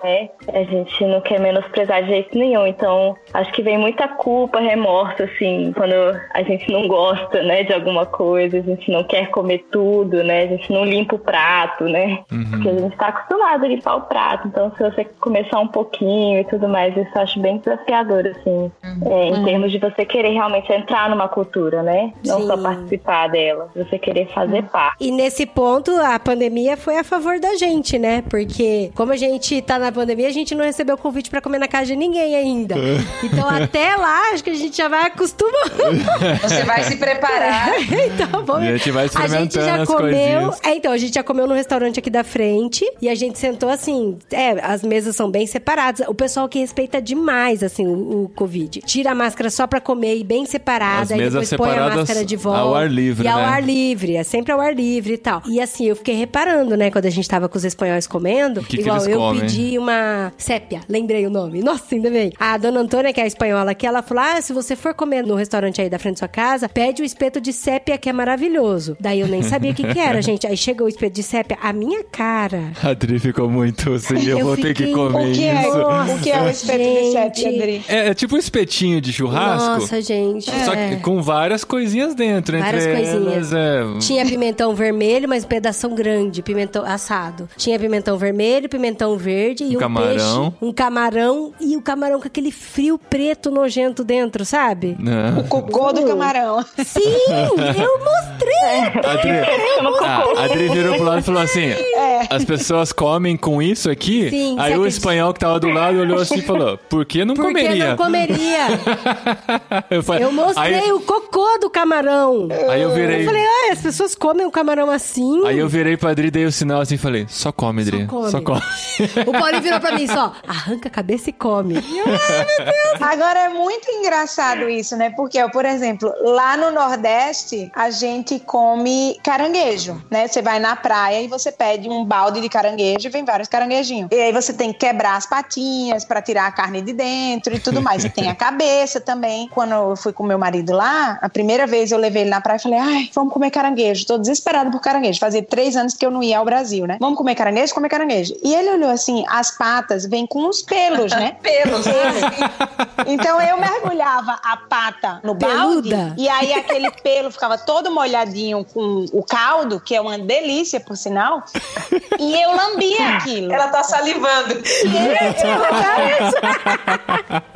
Né? A gente não quer menosprezar de jeito nenhum. Então, acho que vem muita culpa, remorso, assim, quando a gente não gosta, né, de alguma coisa, a gente não quer comer tudo, né? A gente não limpa o prato, né? Porque a gente tá acostumado a limpar o prato. Então, se você começar um pouquinho e tudo mais, isso eu acho bem desafiador, assim, é, em termos de você querer realmente entrar numa cultura, né? Não só Sim. participar dela, você querer fazer parte. E nesse ponto, a pandemia foi a favor da gente, né? Porque como a gente tá na pandemia, a gente não recebeu convite pra comer na casa de ninguém ainda. Então até lá, acho que a gente já vai acostumando. Você vai se preparar. então, vamos... A gente vai A gente experimentando já comeu. É, então, a gente já comeu no restaurante aqui da frente e a gente sentou assim. É, as mesas são bem separadas. O pessoal que respeita demais, assim, o, o Covid. Tira a máscara só pra comer e bem separada. As mesas depois põe a máscara de volta. ao ar livre, E ao né? ar livre. É sempre ao ar livre e tal. E assim, eu fiquei reparando, né, quando a gente tava com os espanhóis comendo. Que que igual eles eu comem? pedi uma sépia. Lembrei o nome. Nossa, ainda bem. A dona Antônia, que é a espanhola aqui, ela falou: ah, se você for comer no restaurante aí da frente da sua casa, pede o espeto de sépia que é maravilhoso. Daí eu nem sabia o que que era, gente. Aí chegou o espeto de sépia, a minha cara. A Adri ficou muito assim, eu, Eu vou ter que fiquei- comer O que é, isso. o que é o espeto de Gente. sete, Adri? É, é tipo um espetinho de churrasco, Nossa, gente. só é. que com várias coisinhas dentro. Várias coisinhas. elas, é... Tinha pimentão vermelho, mas um pedação grande, pimentão assado. Tinha pimentão vermelho, pimentão verde e um camarão. peixe, um camarão e o camarão com aquele frio preto nojento dentro, sabe? Não. O cocô do camarão. Sim, eu mostrei A Adri, ah, a Adri virou pro lado e falou assim: as pessoas comem com isso aqui? Sim, Aí o acredita? espanhol que tava do lado olhou assim e falou: por que não Por que comeria? não comeria? eu, falei, Eu mostrei aí, o cocô do camarão. aí eu virei. Eu falei, ah, as pessoas comem o camarão assim. Aí eu virei pra Adri, dei o sinal assim e falei: só come, Adri. come. Só come. O Paulinho virou pra mim só, arranca a cabeça e come. E eu, Agora é muito engraçado isso, né? Porque, ó, por exemplo, lá no Nordeste, a gente come caranguejo, né? Você vai na praia e você pede um balde de caranguejo e vem vários caranguejinhos. E aí você tem que quebrar as patinhas pra tirar a carne de dentro e tudo mais. E tem a cabeça também. Quando eu fui com meu marido lá, a primeira vez eu levei ele na praia e falei, ai, vamos comer caranguejo. Tô desesperada por caranguejo. Fazia três anos que eu não ia ao Brasil, né? Vamos comer caranguejo? Comer caranguejo. E ele olhou assim, as patas vêm com os pelos, né? Pelos. Então eu mergulhava a pata no balde Peluda. e aí aquele pelo ficava todo molhadinho com o caldo, que é uma delícia por sinal, e eu lambia aquilo. Ela tá salivando.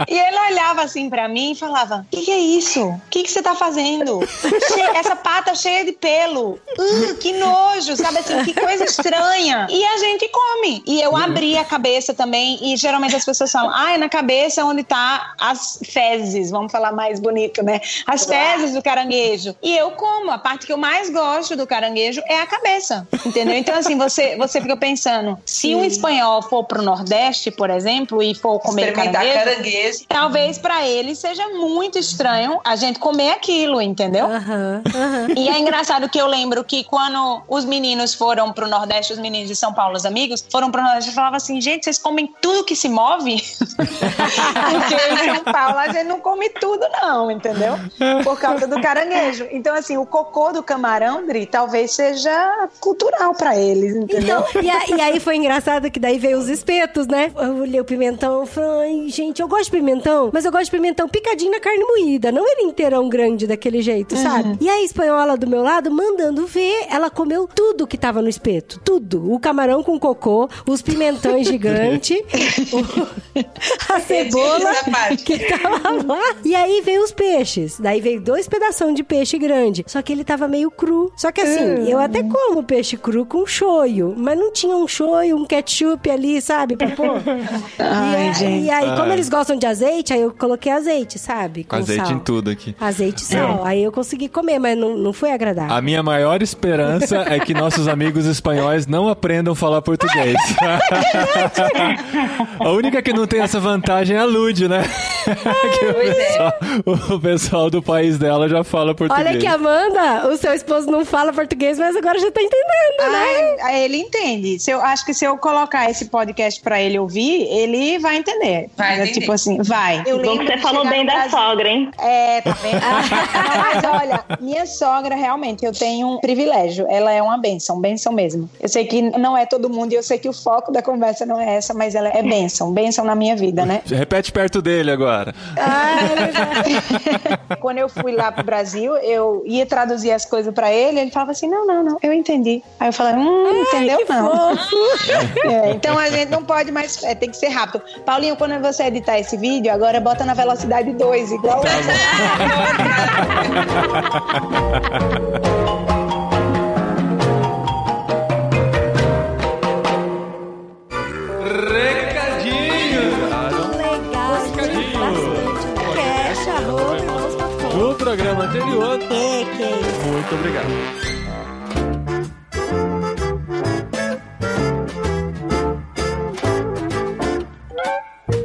E ele olhava assim pra mim e falava: O que, que é isso? O que, que você tá fazendo? Che- Essa pata cheia de pelo. Uh, que nojo, sabe assim? Que coisa estranha. E a gente come. E eu abri a cabeça também. E geralmente as pessoas falam: Ah, é na cabeça onde tá as fezes. Vamos falar mais bonito, né? As fezes do caranguejo. E eu como. A parte que eu mais gosto do caranguejo é a cabeça. Entendeu? Então, assim, você, você fica pensando: se um espanhol for pro Nordeste, por exemplo, e for comer Experimentar caranguejo. caranguejo. Talvez pra ele seja muito estranho a gente comer aquilo, entendeu? Aham, aham. E é engraçado que eu lembro que quando os meninos foram pro Nordeste, os meninos de São Paulo, os amigos, foram pro Nordeste falavam assim: gente, vocês comem tudo que se move? Porque em São Paulo a gente não come tudo, não, entendeu? Por causa do caranguejo. Então, assim, o cocô do camarão, Dri, talvez seja cultural pra eles, entendeu? Então, e, a- e aí foi engraçado que daí veio os espetos, né? Eu olhei o pimentão e falei, gente, eu gosto de pimentão, mas eu gosto de pimentão picadinho na carne moída, não ele inteirão grande daquele jeito, sabe? E a espanhola do meu lado, mandando ver, ela comeu tudo que tava no espeto, tudo. O camarão com cocô, os pimentões gigantes, o- a cebola que tava lá. E aí veio os peixes. Daí veio dois pedação de peixe grande. Só que ele tava meio cru. Só que assim, eu até como peixe cru com shoyu, mas não tinha um shoyu, um ketchup ali, sabe? Pra pôr. Ai, e, a- gente. e aí, como Ai. eles gostam de azeite, aí eu coloquei azeite, sabe? Com Azeite sal. em tudo aqui. Azeite e sal. Aí eu consegui comer, mas não, não foi agradável. A minha maior esperança é que nossos amigos espanhóis não aprendam a falar português. a única que não tem essa vantagem é a Lud, né? Que o, é. pessoal, o pessoal do país dela já fala português. Olha que Amanda, o seu esposo não fala português, mas agora já tá entendendo, né? Ai, aí ele entende. Se eu, acho que se eu colocar esse podcast pra ele ouvir, ele vai entender. Vai É entender. Tipo assim, vai. Eu Bom que você falou bem da sogra, hein? É, tá vendo? Mas olha, minha sogra realmente, eu tenho um privilégio. Ela é uma benção, benção mesmo. Eu sei que não é todo mundo e eu sei que o foco da conversa não é essa, mas ela é benção, benção na minha vida, né? Repete perto dele agora. Quando eu fui lá pro Brasil, eu ia traduzir as coisas pra ele, ele falava assim: não, não, não, eu entendi. Aí eu falei: hum, entendeu? Não. É, então a gente não pode mais, é, tem que ser rápido. Paulinho, quando você editar esse vídeo, agora bota na velocidade 2, igual. Recadinho! programa anterior. Que que é isso? Muito obrigado.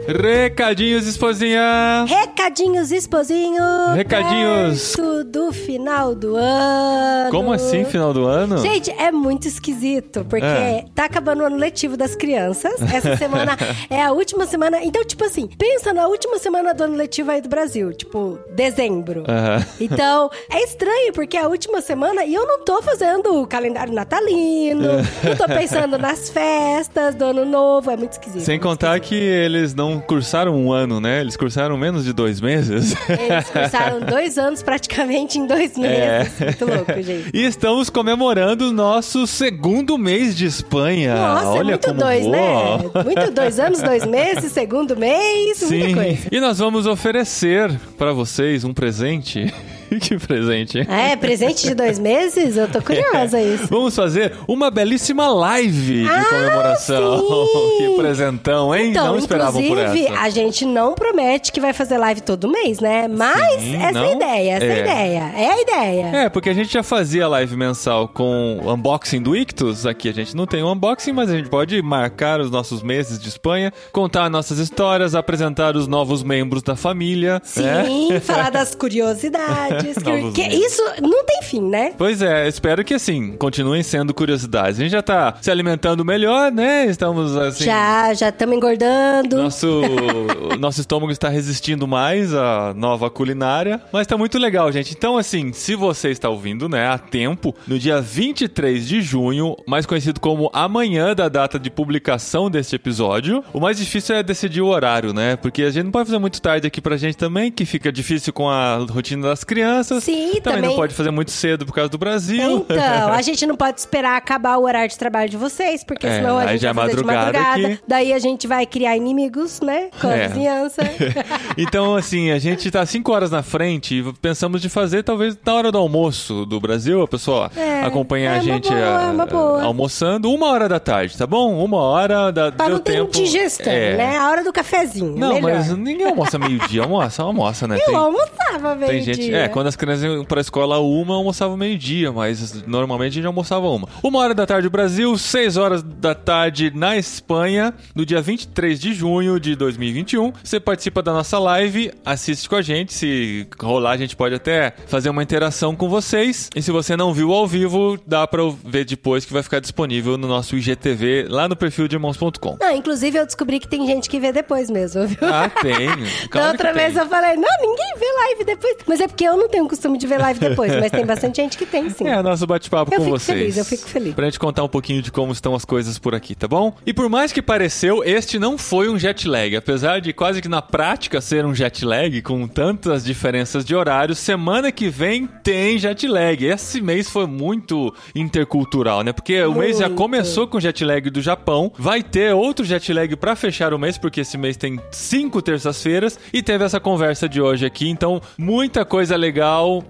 Recadinhos, esposinha! Recadinhos, esposinho. Recadinhos. perto do final do ano. Como assim, final do ano? Gente, é muito esquisito, porque É. tá acabando o ano letivo das crianças. Essa semana é a última semana. Então, tipo assim, pensa na última semana do ano letivo aí do Brasil, tipo, dezembro. Aham. Então, é estranho, porque é a última semana e eu não tô fazendo o calendário natalino, não tô pensando nas festas do ano novo, é muito esquisito. Sem contar que eles não cursaram um ano, né? Eles cursaram menos de dois meses. Eles cursaram dois anos praticamente em dois meses. Muito louco, gente. E estamos comemorando o nosso segundo mês de Espanha. Nossa, Olha é muito como dois, né? Muito dois anos, dois meses, segundo mês, muita Sim. coisa. E nós vamos oferecer para vocês um presente. que presente. É, presente de dois meses? Eu tô curiosa isso. Vamos fazer uma belíssima live de Ah, comemoração. sim. que presentão, hein? Então, não esperavam por inclusive, essa. a gente não promete que vai fazer live todo mês, né? Mas Sim, essa é não? a ideia, essa é. a É. ideia. É a ideia. É, porque a gente já fazia live mensal com o unboxing do Ictus. Aqui a gente não tem o unboxing, mas a gente pode marcar os nossos meses de Espanha, contar nossas histórias, apresentar os novos membros da família. né? Sim, falar das curiosidades. Que, que isso não tem fim, né? Pois é, espero que assim, continuem sendo curiosidades. A gente já tá se alimentando melhor, né? Estamos assim. Já, já estamos engordando. Nosso, nosso estômago está resistindo mais à nova culinária, mas tá muito legal, gente. Então, assim, se você está ouvindo, né, a tempo, no dia 23 de junho, mais conhecido como amanhã da data de publicação deste episódio, o mais difícil é decidir o horário, né? Porque a gente não pode fazer muito tarde aqui pra gente também, que fica difícil com a rotina das crianças. Sim, também. também- não pode fazer muito cedo por causa do Brasil. Então, a gente não pode esperar acabar o horário de trabalho de vocês, porque É, senão a gente já é vai fazer de madrugada madrugada. aqui. Daí a gente vai criar inimigos, né? Com a É. vizinhança. Então, assim, a gente tá cinco horas na frente e pensamos de fazer talvez na hora do almoço do Brasil, a pessoa É, acompanhar é a uma gente boa, ah, é boa. almoçando uma hora da tarde, tá bom? Uma hora da pra não ter tempo. indigestão, É. né? A hora do cafezinho. Não, melhor. mas ninguém almoça meio-dia, almoça, almoça, né? Eu Tem- almoçava meio Tem gente. É, quando as crianças iam pra escola uma, almoçava meio-dia, mas normalmente a gente almoçava uma. Uma hora da tarde no Brasil, seis horas da tarde na Espanha, no dia 23 de junho de 2021. Você participa da nossa live, assiste com a gente. Se rolar, a gente pode até fazer uma interação com vocês. E se você não viu ao vivo, dá pra ver depois que vai ficar disponível no nosso IGTV lá no perfil de irmãos.com. Não, inclusive eu descobri que tem gente que vê depois mesmo, viu? Ah, tem. da Claro outra que tem. vez eu falei, não, ninguém vê live depois. Mas é porque eu não tenho costume de ver live depois, mas tem bastante gente que tem, sim. É, nosso bate-papo Eu com fico vocês. feliz, eu fico feliz. Pra gente contar um pouquinho de como estão as coisas por aqui, tá bom? E por mais que pareceu, este não foi um jet lag. Apesar de quase que na prática ser um jet lag, com tantas diferenças de horário, semana que vem tem jet lag. Esse mês foi muito intercultural, né? Porque o mês já começou com jet lag do Japão, vai ter outro jet lag pra fechar o mês, porque esse mês tem cinco terças-feiras, e teve essa conversa de hoje aqui. Então, muita coisa legal,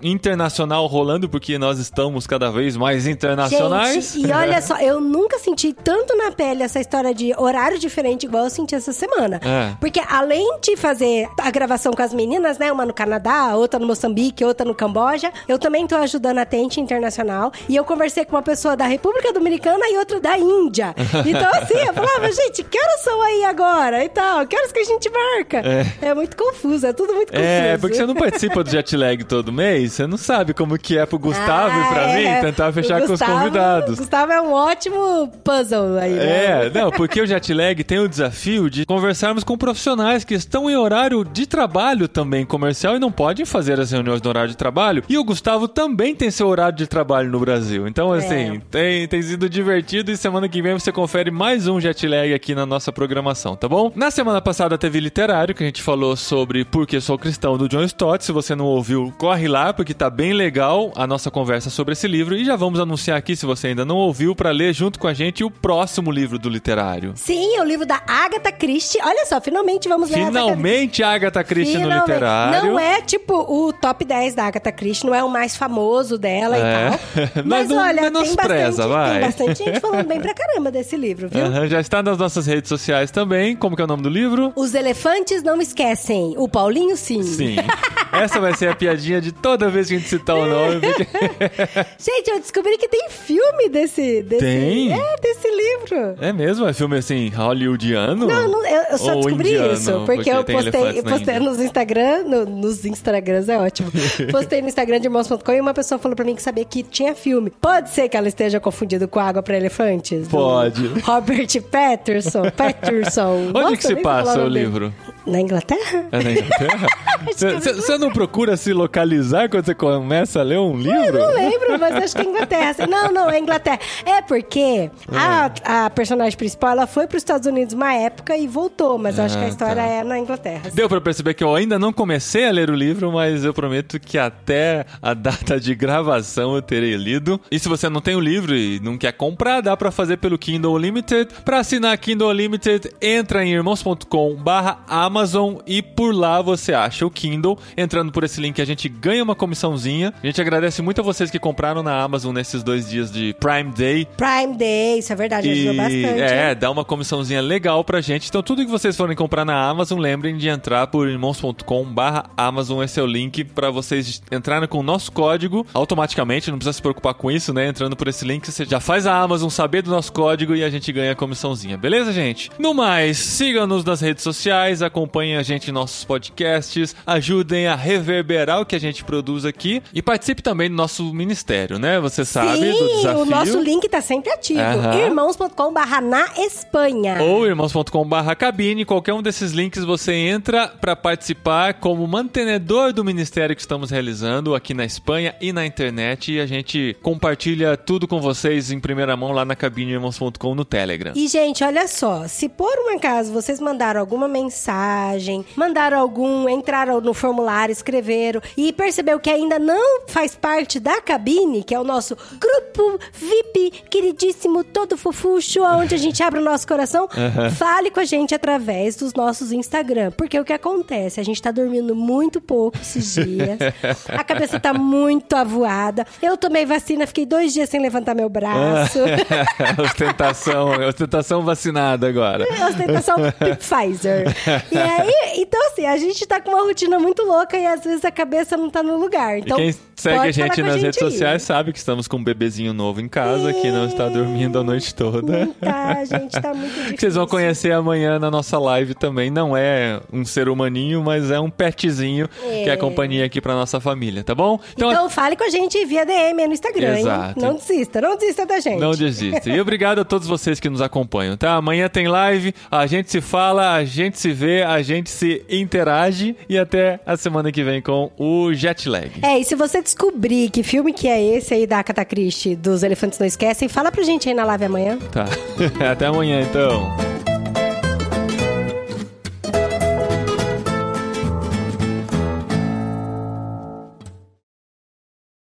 internacional rolando, porque nós estamos cada vez mais internacionais. Gente, e olha só, eu nunca senti tanto na pele essa história de horário diferente igual eu senti essa semana. É. Porque além de fazer a gravação com as meninas, né? Uma no Canadá, outra no Moçambique, outra no Camboja, eu também tô ajudando a Tente Internacional. E eu conversei com uma pessoa da República Dominicana e outra da Índia. Então, assim, eu falava, gente, que horas são aí agora? E tal, que horas que a gente marca? É, muito confuso, é tudo muito confuso. É, porque você não participa do jet lag todo mês, você não sabe como que é pro Gustavo e pra Ah, mim é. tentar fechar O com os Gustavo- convidados. Gustavo é um ótimo puzzle aí, né? É, não, porque o jet lag tem o desafio de conversarmos com profissionais que estão em horário de trabalho também comercial e não podem fazer as reuniões no horário de trabalho. E o Gustavo também tem seu horário de trabalho no Brasil. Então, É. assim, tem, tem sido divertido e semana que vem você confere mais um jet lag aqui na nossa programação, tá bom? Na semana passada teve literário, que a gente falou sobre Por que Sou Cristão, do John Stott. Se você não ouviu, corre lá, porque tá bem legal a nossa conversa sobre esse livro. E já vamos anunciar aqui, se você ainda não ouviu, para ler junto com a gente o próximo livro do literário. Sim, é o livro da Agatha Christie. Olha só, finalmente vamos ler Finalmente a Agatha Christie no Finalmente. literário. Não é tipo o top 10 da Agatha Christie, não é o mais famoso dela É. e tal. Mas não olha, tem bastante, vai. tem bastante gente falando bem pra caramba desse livro, viu? Aham, já está nas nossas redes sociais também. Como que é o nome do livro? Os elefantes não esquecem. O Paulinho, sim. Sim. Essa vai ser a piadinha de toda vez que a gente citar o nome. porque- Gente, eu descobri que tem filme desse. desse Tem? É, desse livro. É mesmo? É filme assim, hollywoodiano? Não, não, eu, eu só Ou descobri indiano, isso, porque, porque eu postei, postei nos Instagram, no- nos Instagrams, é ótimo. postei no Instagram de irmãos.com e uma pessoa falou pra mim que sabia que tinha filme. Pode ser que ela esteja confundindo com Água pra Elefantes? Pode. Robert Patterson. Patterson. Onde Nossa, que se passa o dele. livro? Na Inglaterra? É na Inglaterra? Você não procura se localizar quando você começa a ler um livro? Eu não lembro, mas acho que é Inglaterra. Não, não, é Inglaterra. É porque a, a personagem principal, ela foi para os Estados Unidos uma época e voltou, mas acho que a Ah, história tá. é na Inglaterra. Deu pra perceber que eu ainda não comecei a ler o livro, mas eu prometo que até a data de gravação eu terei lido. E se você não tem o livro e não quer comprar, dá pra fazer pelo Kindle Unlimited. Pra assinar Kindle Unlimited, entra em irmãos.com/amazon e por lá você acha o Kindle. Entrando entrando por esse link a gente ganha uma comissãozinha. A gente agradece muito a vocês que compraram na Amazon nesses dois dias de Prime Day. Prime Day, isso é verdade, ajudou bastante. é, dá uma comissãozinha legal pra gente. Então, tudo que vocês forem comprar na Amazon, lembrem de entrar por irmãos.com/barra Amazon. Esse é o link pra vocês entrarem com o nosso código automaticamente. Não precisa se preocupar com isso, né? Entrando por esse link, você já faz a Amazon saber do nosso código e a gente ganha a comissãozinha. Beleza, gente? No mais, sigam-nos nas redes sociais, acompanhem a gente em nossos podcasts, ajudem a reverberar o que a gente produz aqui e participe também do nosso ministério, né? Você sabe Sim, do desafio. o nosso link tá sempre ativo. Aham. irmãos.com/barra na Espanha. Ou irmãos.com.br cabine, qualquer um desses links você entra para participar como mantenedor do ministério que estamos realizando aqui na Espanha e na internet e a gente compartilha tudo com vocês em primeira mão lá na cabine irmãos.com no Telegram. E, gente, olha só, se por um acaso vocês mandaram alguma mensagem, mandaram algum, entraram no formulário, escreveram e percebeu que ainda não faz parte da cabine, que é o nosso grupo VIP, queridíssimo, todo fofucho, onde a gente abre o nosso coração, fale com a gente através dos nossos Instagram. Porque o que acontece? A gente tá dormindo muito pouco esses dias, a cabeça tá muito avoada. Eu tomei vacina, fiquei dois dias sem levantar meu braço. ostentação, ostentação vacinada agora. ostentação Pfizer. E aí, então assim, a gente tá com uma rotina muito louca e às vezes a cabeça não tá no lugar. Então, e quem segue a gente nas a redes aí. sociais sabe que estamos com um bebezinho novo em casa que não está dormindo a noite toda. Não tá, gente, tá muito difícil. Que vocês vão conhecer amanhã na nossa live também. Não é um ser humaninho, mas é um petzinho que é a companhia aqui pra nossa família, tá bom? Então, fale com a gente via DM no Instagram, Exato. hein? Não desista, não desista da gente. Não desista. E obrigado a todos vocês que nos acompanham, tá? Amanhã tem live, a gente se fala, a gente se vê, a gente se interage e até a semana que vem com o Jet Lag. É, e se você descobrir que filme que é esse aí da Agatha Christie, dos Elefantes Não Esquecem, fala pra gente aí na live amanhã. Tá. até amanhã então.